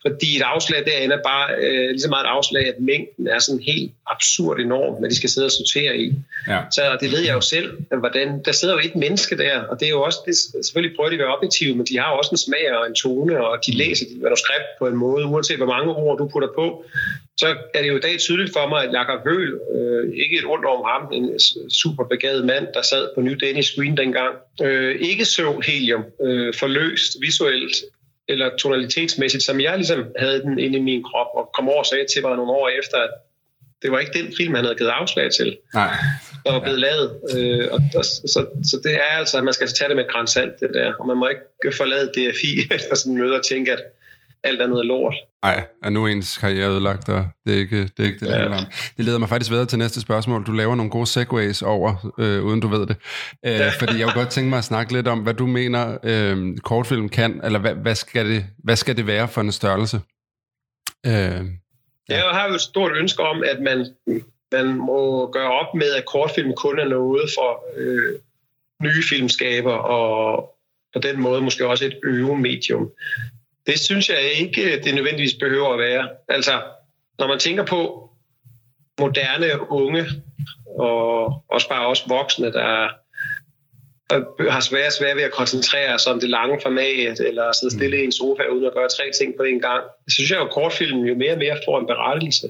Fordi et afslag derinde er bare øh, lige så meget et afslag, at mængden er sådan helt absurd enorm, hvad de skal sidde og sortere i. Ja. Så det ved jeg jo selv, at hvordan, der sidder jo et menneske der, og det er jo også, det, selvfølgelig prøver de at være objektive, men de har jo også en smag og en tone, og de læser dit manuskript på en måde, uanset hvor mange ord du putter på, så er det jo i dag tydeligt for mig, at Jakob Høgh, øh, ikke et ondt om ham, en super begavet mand, der sad på New Danish Screen dengang, øh, ikke så helium øh, forløst visuelt eller tonalitetsmæssigt, som jeg ligesom havde den inde i min krop, og kom over og sagde til mig nogle år efter, at det var ikke den film, han havde givet afslag til, Nej. der var blevet lavet. Øh, og, og, så, så det er altså, at man skal tage det med grænsalt, det der, og man må ikke forlade DFI efter sådan møde og tænke, at alt er noget lort. Nej, og nu er ens karriere ødelagt, og det er ikke det, er ikke det, det Ja. handler om. Det leder mig faktisk videre til næste spørgsmål. Du laver nogle gode segways over, øh, uden du ved det. Øh, fordi jeg kunne godt tænke mig at snakke lidt om, hvad du mener, øh, kortfilm kan, eller hvad, hvad, skal det, hvad skal det være for en størrelse? Øh, Jeg har jo et stort ønske om, at man, man må gøre op med, at kortfilm kun er noget for øh, nye filmskaber, og på den måde måske også et øvemedium. Det synes jeg ikke, det nødvendigvis behøver at være. Altså, når man tænker på moderne unge, og også bare også voksne, der der har svært svært ved at koncentrere sig om det lange format, eller sidde stille i en sofa uden at gøre tre ting på en gang. Så synes jeg jo, at kortfilmen jo mere og mere får en berettigelse.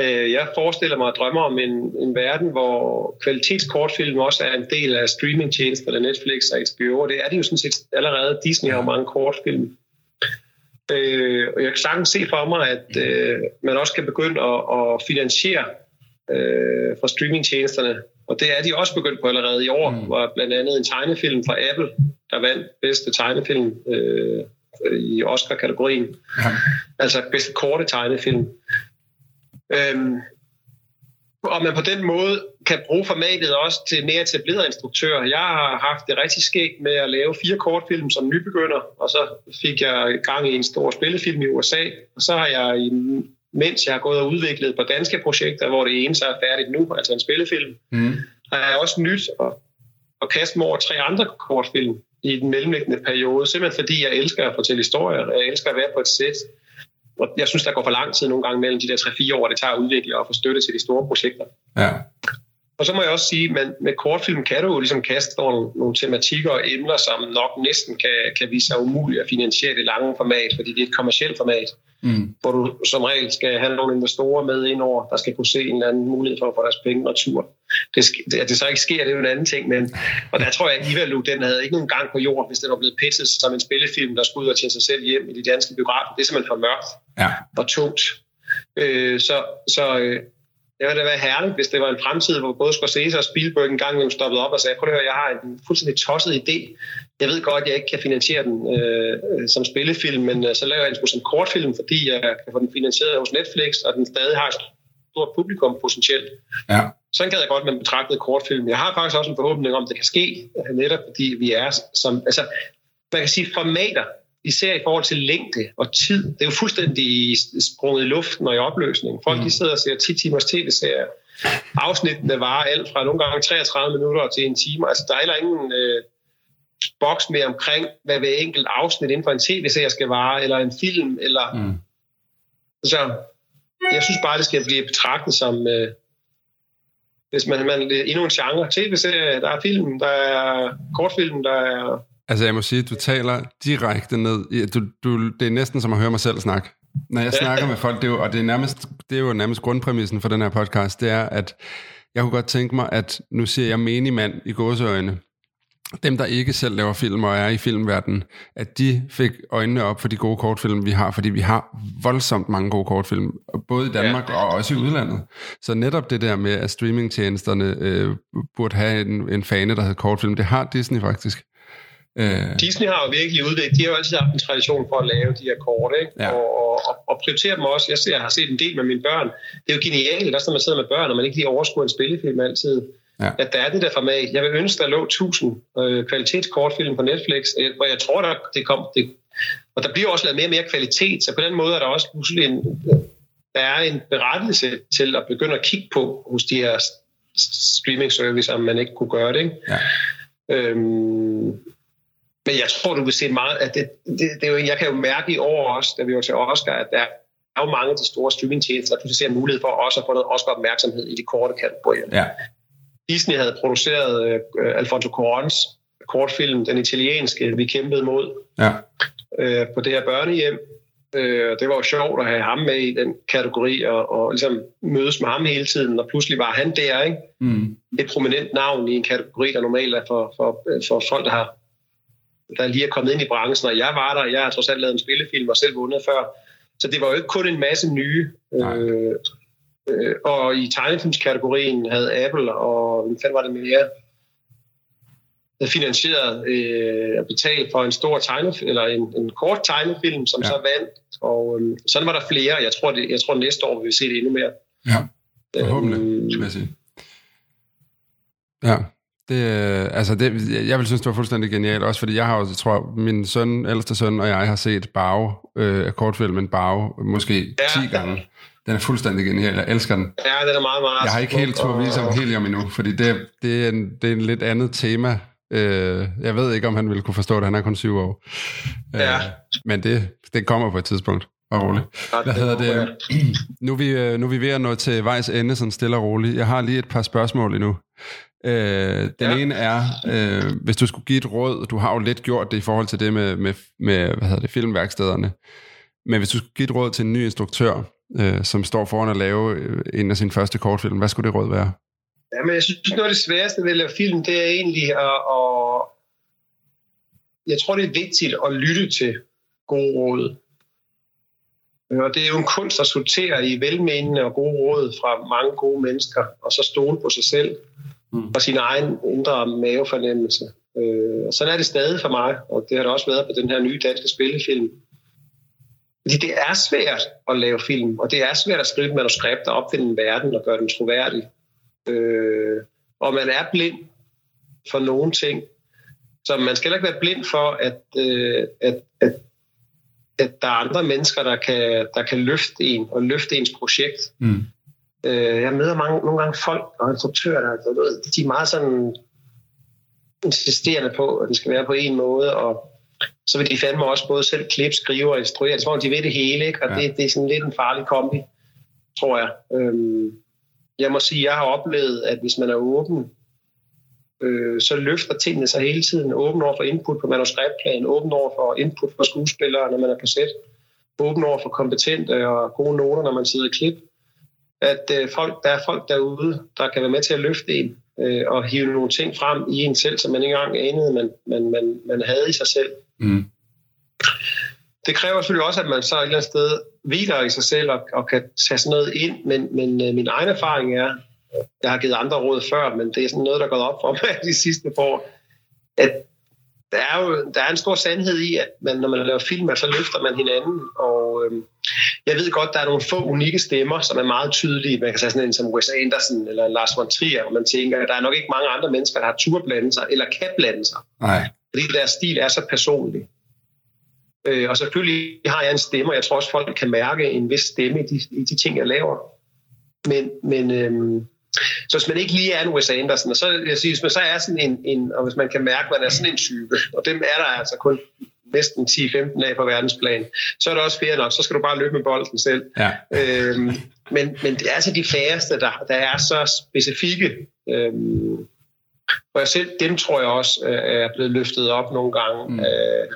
Øh, Jeg forestiller mig og drømmer om en, en verden, hvor kvalitetskortfilm også er en del af streamingtjenesterne, Netflix og HBO, og det er det jo sådan set allerede. Disney har jo mange kortfilm. Øh, og jeg kan sagtens se for mig, at øh, man også kan begynde at, at finansiere øh, fra streamingtjenesterne. Og det er de også begyndt på allerede i år, mm. hvor blandt andet en tegnefilm fra Apple, der vandt bedste tegnefilm øh, i Oscar-kategorien. Ja. Altså bedste korte tegnefilm. Øhm, og man på den måde kan bruge formatet også til mere etablerede instruktører. Jeg har haft det rigtig skægt med at lave fire kortfilm som nybegynder, og så fik jeg gang i en stor spillefilm i USA, og så har jeg, mens jeg har gået og udviklet på danske projekter, hvor det ene så er færdigt nu, altså en spillefilm, mm. har jeg også nyt at, at kaste mig over tre andre kortfilm i den mellemliggende periode, simpelthen fordi jeg elsker at fortælle historier, og jeg elsker at være på et sæt. Og jeg synes, der går for lang tid nogle gange mellem de der 3-4 år, det tager at udvikle og få støtte til de store projekter. Ja. Og så må jeg også sige, at med kortfilm kan du jo ligesom kaste nogle, nogle tematikker og emner, som nok næsten kan, kan vise sig umuligt at finansiere det lange format, fordi det er et kommersielt format, Mm. hvor du som regel skal have nogle investorer med indover, der skal kunne se en eller anden mulighed for at få deres penge. Det, sk- det, at det så ikke sker, det er jo en anden ting, men og der tror jeg, at Ivalu, den havde ikke nogen gang på jorden, hvis den var blevet pitchet som en spillefilm, der skulle ud og tjene sig selv hjem i de danske biografer. Det er simpelthen for mørkt Ja. og tungt. Øh, så så øh, det ville da være herligt, hvis det var en fremtid, hvor både Scorsese og Spielberg en gang imellem stoppede op og sagde, prøv at høre, jeg har en fuldstændig tosset idé. Jeg ved godt, at jeg ikke kan finansiere den øh, som spillefilm, men øh, så laver jeg den som kortfilm, fordi jeg kan få den finansieret hos Netflix, og den stadig har et stort publikum potentielt. Ja. Sådan gad jeg godt, man betragtede kortfilm. Jeg har faktisk også en forhåbning om, at det kan ske, øh, netop fordi vi er som... Altså, man kan sige formater, især i forhold til længde og tid. Det er jo fuldstændig sprunget i luften og i opløsning. Folk de sidder og ser 10 timers tv-serier. Afsnittene varer alt fra nogle gange 33 minutter til en time. Altså, der er heller ingen øh, boks mere omkring, hvad hver enkelt afsnit inden for en tv-serie skal vare, eller en film, eller... Mm. Så jeg synes bare, det skal blive betragtet som... Øh, hvis man, man endnu en genre. TV-serie, der er film, der er kortfilm, der er... Altså, jeg må sige, du taler direkte ned. Du, du, det er næsten som at høre mig selv snakke. Når jeg snakker med folk, det er jo, og det er, nærmest, det er jo nærmest grundpræmissen for den her podcast, det er, at jeg kunne godt tænke mig, at nu siger jeg menig mand i gåseøjne, dem, der ikke selv laver film og er i filmverdenen, at de fik øjnene op for de gode kortfilm, vi har, fordi vi har voldsomt mange gode kortfilm, både i Danmark ja. og også i udlandet. Så netop det der med, at streamingtjenesterne øh, burde have en, en fane, der hedder kortfilm, det har Disney faktisk. Øh, Disney har jo virkelig udviklet, de har jo altid haft en tradition for at lave de her kort, ikke? Ja. Og, og, og, prioritere dem også. Jeg, ser, jeg har set en del med mine børn. Det er jo genialt, også når man sidder med børn, og man ikke lige overskuer en spillefilm altid. Ja. At der er det der format. Jeg vil ønske, der lå 1000 øh, kvalitetskortfilm på Netflix, øh, hvor jeg tror, der, det kom... Det, og der bliver også lavet mere og mere kvalitet, så på den måde er der også pludselig en, der er en berettelse til at begynde at kigge på hos de her streaming service, om man ikke kunne gøre det. Ikke? Ja. Øhm, men jeg tror, du vil se meget, at det, det, det er jo, jeg kan jo mærke i år også, da vi var til Oscar, at der er jo mange af de store streamingtjenester, der pludselig ser mulighed for også at få noget Oscar-opmærksomhed i de korte kategorier. ja. Disney havde produceret øh, Alfonso Cuarons kortfilm, den italienske, vi kæmpede mod Ja. øh, på det her børnehjem. Øh, det var jo sjovt at have ham med i den kategori, og, og ligesom mødes med ham hele tiden, og pludselig var han der, ikke? Mm. et prominent navn i en kategori, der normalt er for, for, for folk, der har der lige er kommet ind i branchen, og jeg var der, jeg har trods alt lavet en spillefilm og selv vundet før. Så det var jo ikke kun en masse nye. Nej. Øh, øh, og i tegnefilmskategorien havde Apple og hvad fanden var det mere finansieret øh, at betale for en stor tegnefilm, eller en, en kort tegnefilm, som Ja. ja. så vandt. Og øh, sådan var der flere. Jeg tror, det, jeg tror næste år vil vi se det endnu mere. Ja, forhåbentlig, Øhm, vil jeg sige. Ja, det, altså det, jeg vil synes, det var fuldstændig genialt, også fordi jeg har jo, jeg tror, min søn, ældste søn og jeg har set Bave, øh, kortfilmen Bave, måske Ja. 10 gange. Den er fuldstændig genial, jeg elsker den. Ja, den er meget, meget Jeg har ikke helt tur vise ham helium endnu, fordi det, det, er en, det er en lidt andet tema. Øh, jeg ved ikke, om han ville kunne forstå det, han er kun syv år. Ja. Øh, men det, det kommer på et tidspunkt. Og roligt. Ja, Hvad hedder det? Nu er, vi, øh, nu er vi ved at nå til vejs ende, sådan stille og roligt. Jeg har lige et par spørgsmål endnu. Øh, den ja. Ene er, øh, hvis du skulle give et råd, du har jo lidt gjort det i forhold til det med, med, med hvad hedder det, filmværkstederne, men hvis du skulle give et råd til en ny instruktør, øh, som står foran at lave øh, en af sine første kortfilm, hvad skulle det råd være? Ja, men jeg synes, noget af det sværeste ved at lave film, det er egentlig at, at... Jeg tror, det er vigtigt at lytte til gode råd. Og det er jo en kunst at sortere i velmenende og gode råd fra mange gode mennesker, og så stole på sig selv Mm. og sin egen indre mavefornemmelse. Øh, og sådan er det stadig for mig, og det har det også været på den her nye danske spillefilm. Fordi det er svært at lave film, og det er svært at skrive et manuskript og opfinde en verden og gøre den troværdig. Øh, og man er blind for nogle ting. Så man skal ikke være blind for, at, øh, at, at, at der er andre mennesker, der kan, der kan løfte en og løfte ens projekt. Mm. Øh, jeg møder mange, nogle gange folk og instruktører, der, der, der de er meget sådan insisterende på, at det skal være på en måde, og så vil de fandme også både selv klippe, skrive og instruere. Det er som om, de ved det hele, ikke? og ja. det, det er sådan lidt en farlig kombi, tror jeg. Øhm, jeg må sige, jeg har oplevet, at hvis man er åben, øh, så løfter tingene sig hele tiden. Åben over for input på manuskriptplan, åben over for input fra skuespillere, når man er på sæt, åben over for kompetente og gode noter, når man sidder i klip. At øh, folk, der er folk derude, der kan være med til at løfte en øh, og hive nogle ting frem i en selv, som man ikke engang anede, man, man, man, man havde i sig selv. Mm. Det kræver selvfølgelig også, at man så et eller andet sted hviler i sig selv og, og kan tage sådan noget ind, men, men øh, min egen erfaring er, jeg har givet andre råd før, men det er sådan noget, der er gået op for mig de sidste par år, at der er jo der er en stor sandhed i, at man, når man laver film, så løfter man hinanden. Og øhm, jeg ved godt, der er nogle få unikke stemmer, som er meget tydelige. Man kan sige sådan en som Wes Anderson eller Lars von Trier, og man tænker, at der er nok ikke mange andre mennesker, der har tur blande sig, eller kan blande sig. Nej. Fordi deres stil er så personlig. Øh, og selvfølgelig har jeg en stemme, og jeg tror også, folk kan mærke en vis stemme i de, i de ting, jeg laver. Men, men øhm, så hvis man ikke lige er en Wes Anderson, og så, jeg siger, hvis man så er sådan en, en, og hvis man kan mærke, at man er sådan en type, og dem er der altså kun næsten 10-15 af på verdensplan, så er det også fair nok, så skal du bare løbe med bolden selv. Ja. Øhm, men, men det er altså de færreste, der, der er så specifikke. Øhm, og jeg selv, dem tror jeg også øh, er blevet løftet op nogle gange. Mm. Øh,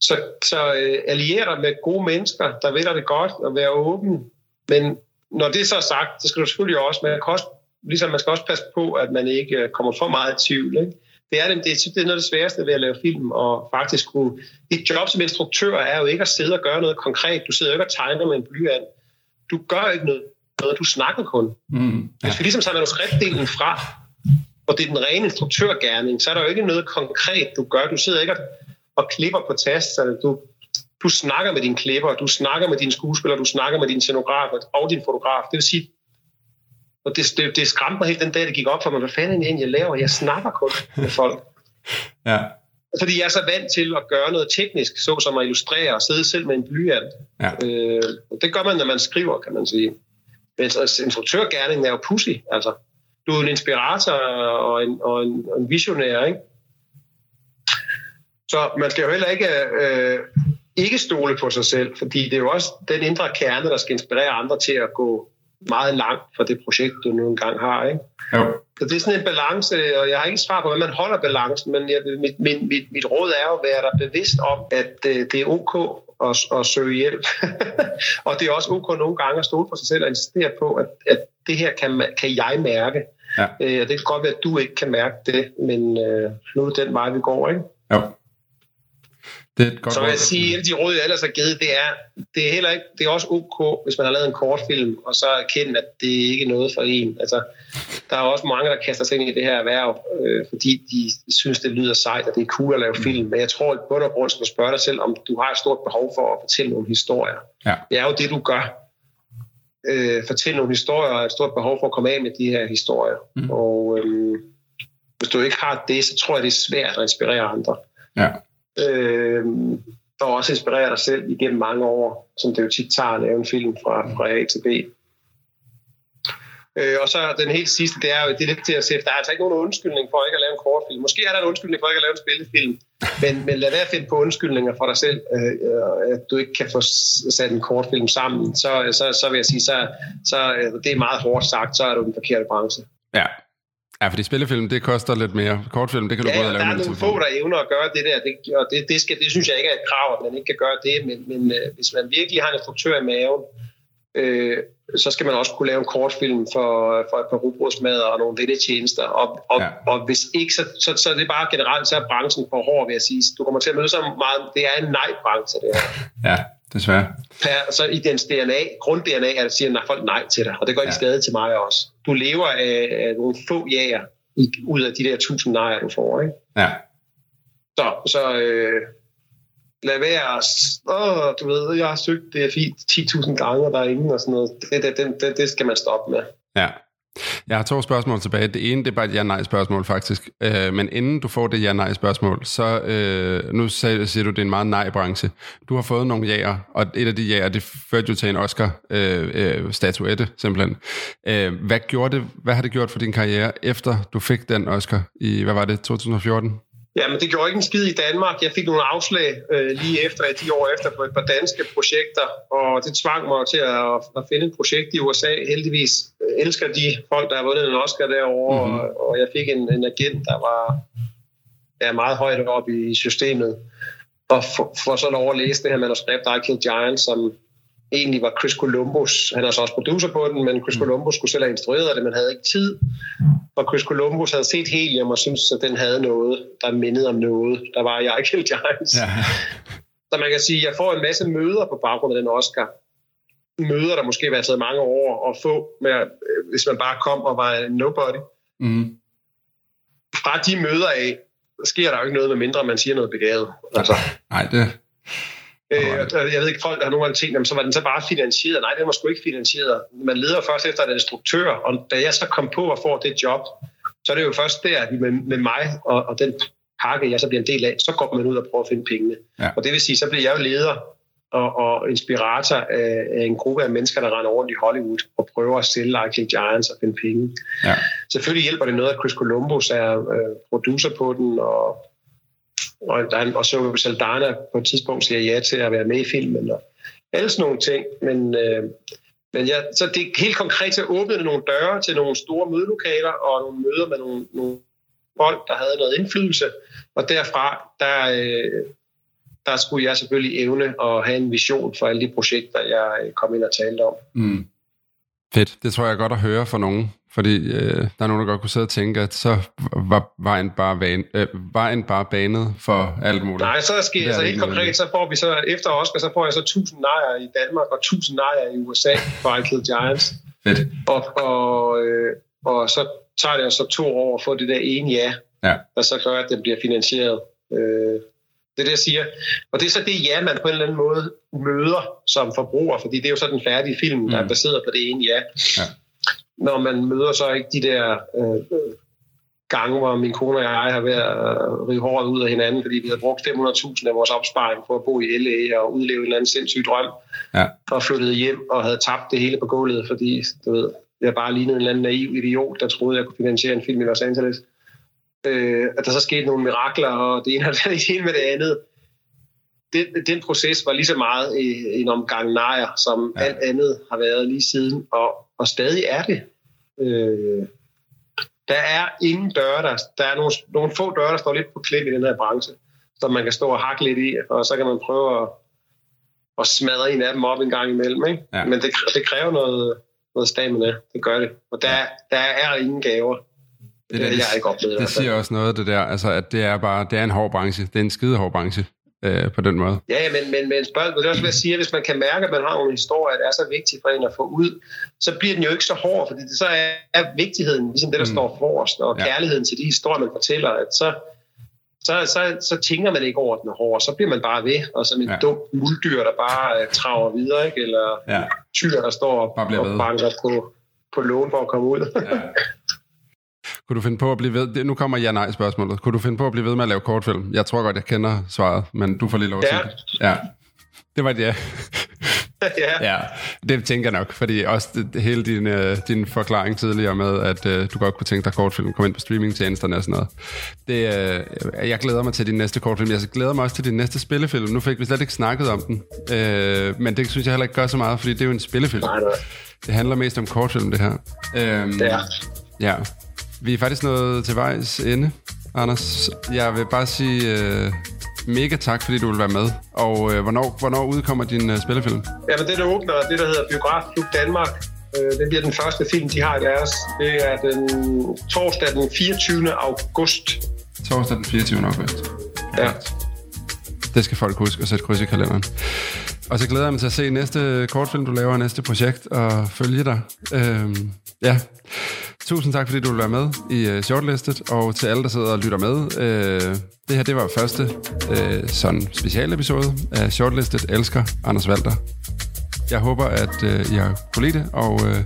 så så øh, dig med gode mennesker, der ved det godt, og være åben. Men når det så er sagt, så skal du selvfølgelig også, man kan også ligesom man skal også passe på, at man ikke øh, kommer for meget i tvivl. Ikke? Det er, det, det, det er noget af det sværeste ved at lave film, og faktisk kunne... Dit job som instruktør er jo ikke at sidde og gøre noget konkret. Du sidder jo ikke og tegner med en blyant. Du gør ikke noget, noget du snakker kun. Mm, ja. Hvis vi ligesom tager manuskriptdelen fra, og det er den rene instruktørgærning, så er der jo ikke noget konkret, du gør. Du sidder ikke og, og klipper på tasterne. Du, du snakker med dine klipper, du snakker med dine skuespillere, du snakker med din scenograf og din fotograf. Det vil sige, og det, det, det skræmte mig helt den dag, det gik op for mig, hvad fanden det jeg laver? Jeg snakker kun med folk. ja. Fordi jeg er så vant til at gøre noget teknisk, så som at illustrere og sidde selv med en blyant. Ja. Øh, det gør man, når man skriver, kan man sige. Men instruktørgærningen er jo pussy, altså. Du er en inspirator og en, og en, og en visionær, ikke? Så man skal jo heller ikke øh, ikke stole på sig selv, fordi det er jo også den indre kerne, der skal inspirere andre til at gå meget langt for det projekt, du nu engang har. Ikke? Jo. Så det er sådan en balance, og jeg har ikke svar på, hvordan man holder balancen, men jeg, mit, mit, mit, mit råd er at være der bevidst om, at øh, det er ok at, at søge hjælp. og det er også ok nogle gange at stole på sig selv og insistere på, at, at det her kan, kan jeg mærke. Ja. Øh, det kan godt være, at du ikke kan mærke det, men øh, nu er det den vej, vi går. Ikke? Jo. Det er et godt så vil jeg sige, at de råd, jeg ellers har givet, det er, det er, heller ikke, det er også ok, hvis man har lavet en kortfilm, og så erkende, at det ikke er noget for en. Altså, der er også mange, der kaster sig ind i det her erhverv, øh, fordi de synes, det lyder sejt, og det er cool at lave film. Men jeg tror, at bund og grund skal spørge dig selv, om du har et stort behov for at fortælle nogle historier. Ja. Det er jo det, du gør. Øh, fortælle nogle historier, og et stort behov for at komme af med de her historier. Mm. Og øh, hvis du ikke har det, så tror jeg, det er svært at inspirere andre. Ja øh, og også inspirere dig selv igennem mange år, som det jo tit tager at lave en film fra, fra A til B. Øh, og så den helt sidste, det er jo det er lidt til at se, der er altså ikke nogen undskyldning for ikke at lave en kortfilm. Måske er der en undskyldning for ikke at lave en spillefilm, men, men lad være at finde på undskyldninger for dig selv, øh, øh at du ikke kan få sat en kortfilm sammen. Så, så, så vil jeg sige, så, så øh, det er meget hårdt sagt, så er du den forkerte branche. Ja, Ja, fordi spillefilm, det koster lidt mere. Kortfilm, det kan du ja, både lave der er nogle få, der evner at gøre det der, det, og det, det, skal, det synes jeg ikke er et krav, at man ikke kan gøre det, men, men øh, hvis man virkelig har en instruktør i maven, øh, så skal man også kunne lave en kortfilm for, for et par rugbrødsmad og nogle vendetjenester, og, og, ja. og hvis ikke, så, så, så er det bare generelt, så er branchen for hård, vil jeg sige. Du kommer til at møde så meget, det er en nej-branche, det her. Ja, desværre. Per, så i dens DNA, grund-DNA, er, at siger nej, folk nej til dig, og det gør ikke ja. skade til mig også. Du lever af, af nogle få jager, ud af de der tusind nejer, du får. Ikke? Ja. Så, så øh, lad være, åh, du ved, jeg har søgt det er fint 10.000 gange, og der er ingen og sådan noget. Det, det, det, det skal man stoppe med. Ja. Jeg har to spørgsmål tilbage. Det ene det er bare et ja-nej-spørgsmål faktisk. Øh, men inden du får det ja-nej-spørgsmål, så øh, nu siger, siger du, det er en meget nej-branche. Du har fået nogle jager, og et af de jager, det førte jo til en Oscar-statuette øh, øh, simpelthen. Øh, hvad, gjorde det, hvad har det gjort for din karriere, efter du fik den Oscar i, hvad var det, 2014? Ja, men det gjorde ikke en skid i Danmark. Jeg fik nogle afslag øh, lige efter, de år efter, på et par danske projekter, og det tvang mig til at, at finde et projekt i USA. Heldigvis øh, elsker de folk, der har vundet en Oscar derovre, mm-hmm. og, og jeg fik en, en agent, der var ja, meget højt op i systemet. Og for, for så lov at læse det her manuskript, I Kill Giants, som egentlig var Chris Columbus. Han er så også producer på den, men Chris mm. Columbus skulle selv have instrueret det, men havde ikke tid. Og Chris Columbus havde set Helium og syntes, at den havde noget, der mindede om noget. Der var jeg Kill Giants. Ja. Så man kan sige, at jeg får en masse møder på baggrund af den Oscar. Møder, der måske har taget mange år at få, med, hvis man bare kom og var nobody. Mm. Fra de møder af, sker der jo ikke noget, med mindre man siger noget begavet. Altså, Nej, det... Øh, jeg ved ikke, folk har nogle gange tænkt, så var den så bare finansieret. Nej, den var sgu ikke finansieret. Man leder først efter en instruktør, og da jeg så kom på og får det job, så er det jo først der, at med, med mig og, og den pakke, jeg så bliver en del af, så går man ud og prøver at finde pengene. Ja. Og det vil sige, så bliver jeg jo leder og, og inspirator af, af en gruppe af mennesker, der render rundt i Hollywood og prøver at sælge Like Giants og finde penge. Ja. Selvfølgelig hjælper det noget, at Chris Columbus er øh, producer på den, og, og, der, og så Saldana på et tidspunkt siger ja til at være med i filmen, og alle sådan nogle ting. Men, øh, men ja, så det er helt konkret til at åbne nogle døre til nogle store mødelokaler og nogle møder med nogle, nogle folk, der havde noget indflydelse. Og derfra, der, øh, der skulle jeg selvfølgelig evne at have en vision for alle de projekter, jeg øh, kom ind og talte om. Mm. Fedt. Det tror jeg er godt at høre for nogen. Fordi øh, der er nogen, der godt kunne sidde og tænke, at så var vejen bare, van, øh, vejen bare banet for alt muligt. Nej, så sker Det så helt konkret, så får vi så efter Oscar, så får jeg så 1000 nejer i Danmark og 1000 nejer i USA for I Kill Giants. Fedt. Og, og, øh, og så tager det så to år at få det der ene ja, Ja. der så gør, at den bliver finansieret. Øh, det er det, jeg siger. Og det er så det ja, man på en eller anden måde møder som forbruger, fordi det er jo så den færdige film, der er Mm. baseret på det ene ja. Ja. Når man møder så ikke de der øh, gange, hvor min kone og jeg har været at rive håret ud af hinanden, fordi vi havde brugt 500.000 af vores opsparing på at bo i LA og udleve en eller anden sindssyg drøm, Ja. og flyttede hjem og havde tabt det hele på gulvet, fordi du ved, jeg bare lignede en eller anden naiv idiot, der troede, jeg kunne finansiere en film i Los Angeles. Øh, at der så skete nogle mirakler, og det ene og det ene med det andet. Den, den proces var lige så meget øh, en omgang nejer, som ja. alt andet har været lige siden, og, og stadig er det. Øh, der er ingen døre, der, der er nogle, nogle få døre, der står lidt på klem i den her branche, som man kan stå og hakke lidt i, og så kan man prøve at, at smadre en af dem op en gang imellem. Ikke? Ja. Men det, det kræver noget, noget stamina, det gør det. Og der, der er ingen gaver. Det, der, det, jeg har ikke oplevet. Det fald. siger også noget, det der, altså, at det er bare, det er en hård branche. Det er en skide hård branche, øh, på den måde. Ja, men, men, men spørgsmålet det er også, hvad jeg siger, hvis man kan mærke, at man har nogle historier, der er så vigtige for en at få ud, så bliver den jo ikke så hård, fordi det så er, er vigtigheden, ligesom det, der Mm. står forrest, og Ja. kærligheden til de historier, man fortæller, at så, så, så, så tænker man ikke over, den er hård, så bliver man bare ved, og som en Ja. dum muldyr, der bare uh, traver videre, ikke? eller Ja. tyr, der står og, og banker på, på lån for at komme ud. ja. Kunne du finde på at blive ved... det- Nu kommer ja-nej-spørgsmålet. Kunne du finde på at blive ved med at lave kortfilm? Jeg tror godt, jeg kender svaret, men du får lige lov Ja. sige det. Ja. Det var et ja. ja. Ja, det tænker jeg nok, fordi også det, det, hele din, øh, din forklaring tidligere med, at øh, du godt kunne tænke dig kortfilm, komme ind på streamingtjenesterne og sådan noget. Det, øh, jeg glæder mig til din næste kortfilm. Jeg glæder mig også til din næste spillefilm. Nu fik vi slet ikke snakket om den, øh, men det synes jeg heller ikke gør så meget, fordi det er jo en spillefilm. Nej, nej. Det handler mest om kortfilm, det her. Øhm, Det er. Ja. Vi er faktisk nået til vejs ende, Anders. Jeg vil bare sige øh, mega tak, fordi du vil være med. Og øh, hvornår, hvornår udkommer din øh, spillefilm? Jamen, det der åbner, det der hedder Biografklub Danmark, øh, det bliver den første film, de har i deres. Det er den torsdag den 24. august. Torsdag den 24. august. Ja. Det skal folk huske at sætte kryds i kalenderen. Og så glæder jeg mig til at se næste kortfilm, du laver, næste projekt, og følge dig. Øhm, ja. Tusind tak, fordi du vil være med i uh, Shortlistet, og til alle, der sidder og lytter med. Uh, det her, det var første uh, sådan specialepisode af Shortlistet Elsker Anders Valter. Jeg håber, at uh, I har kunne lide det, og uh,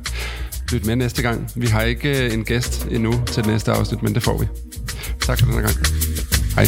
lyt med næste gang. Vi har ikke uh, en gæst endnu til det næste afsnit, men det får vi. Tak for denne gang. Hej.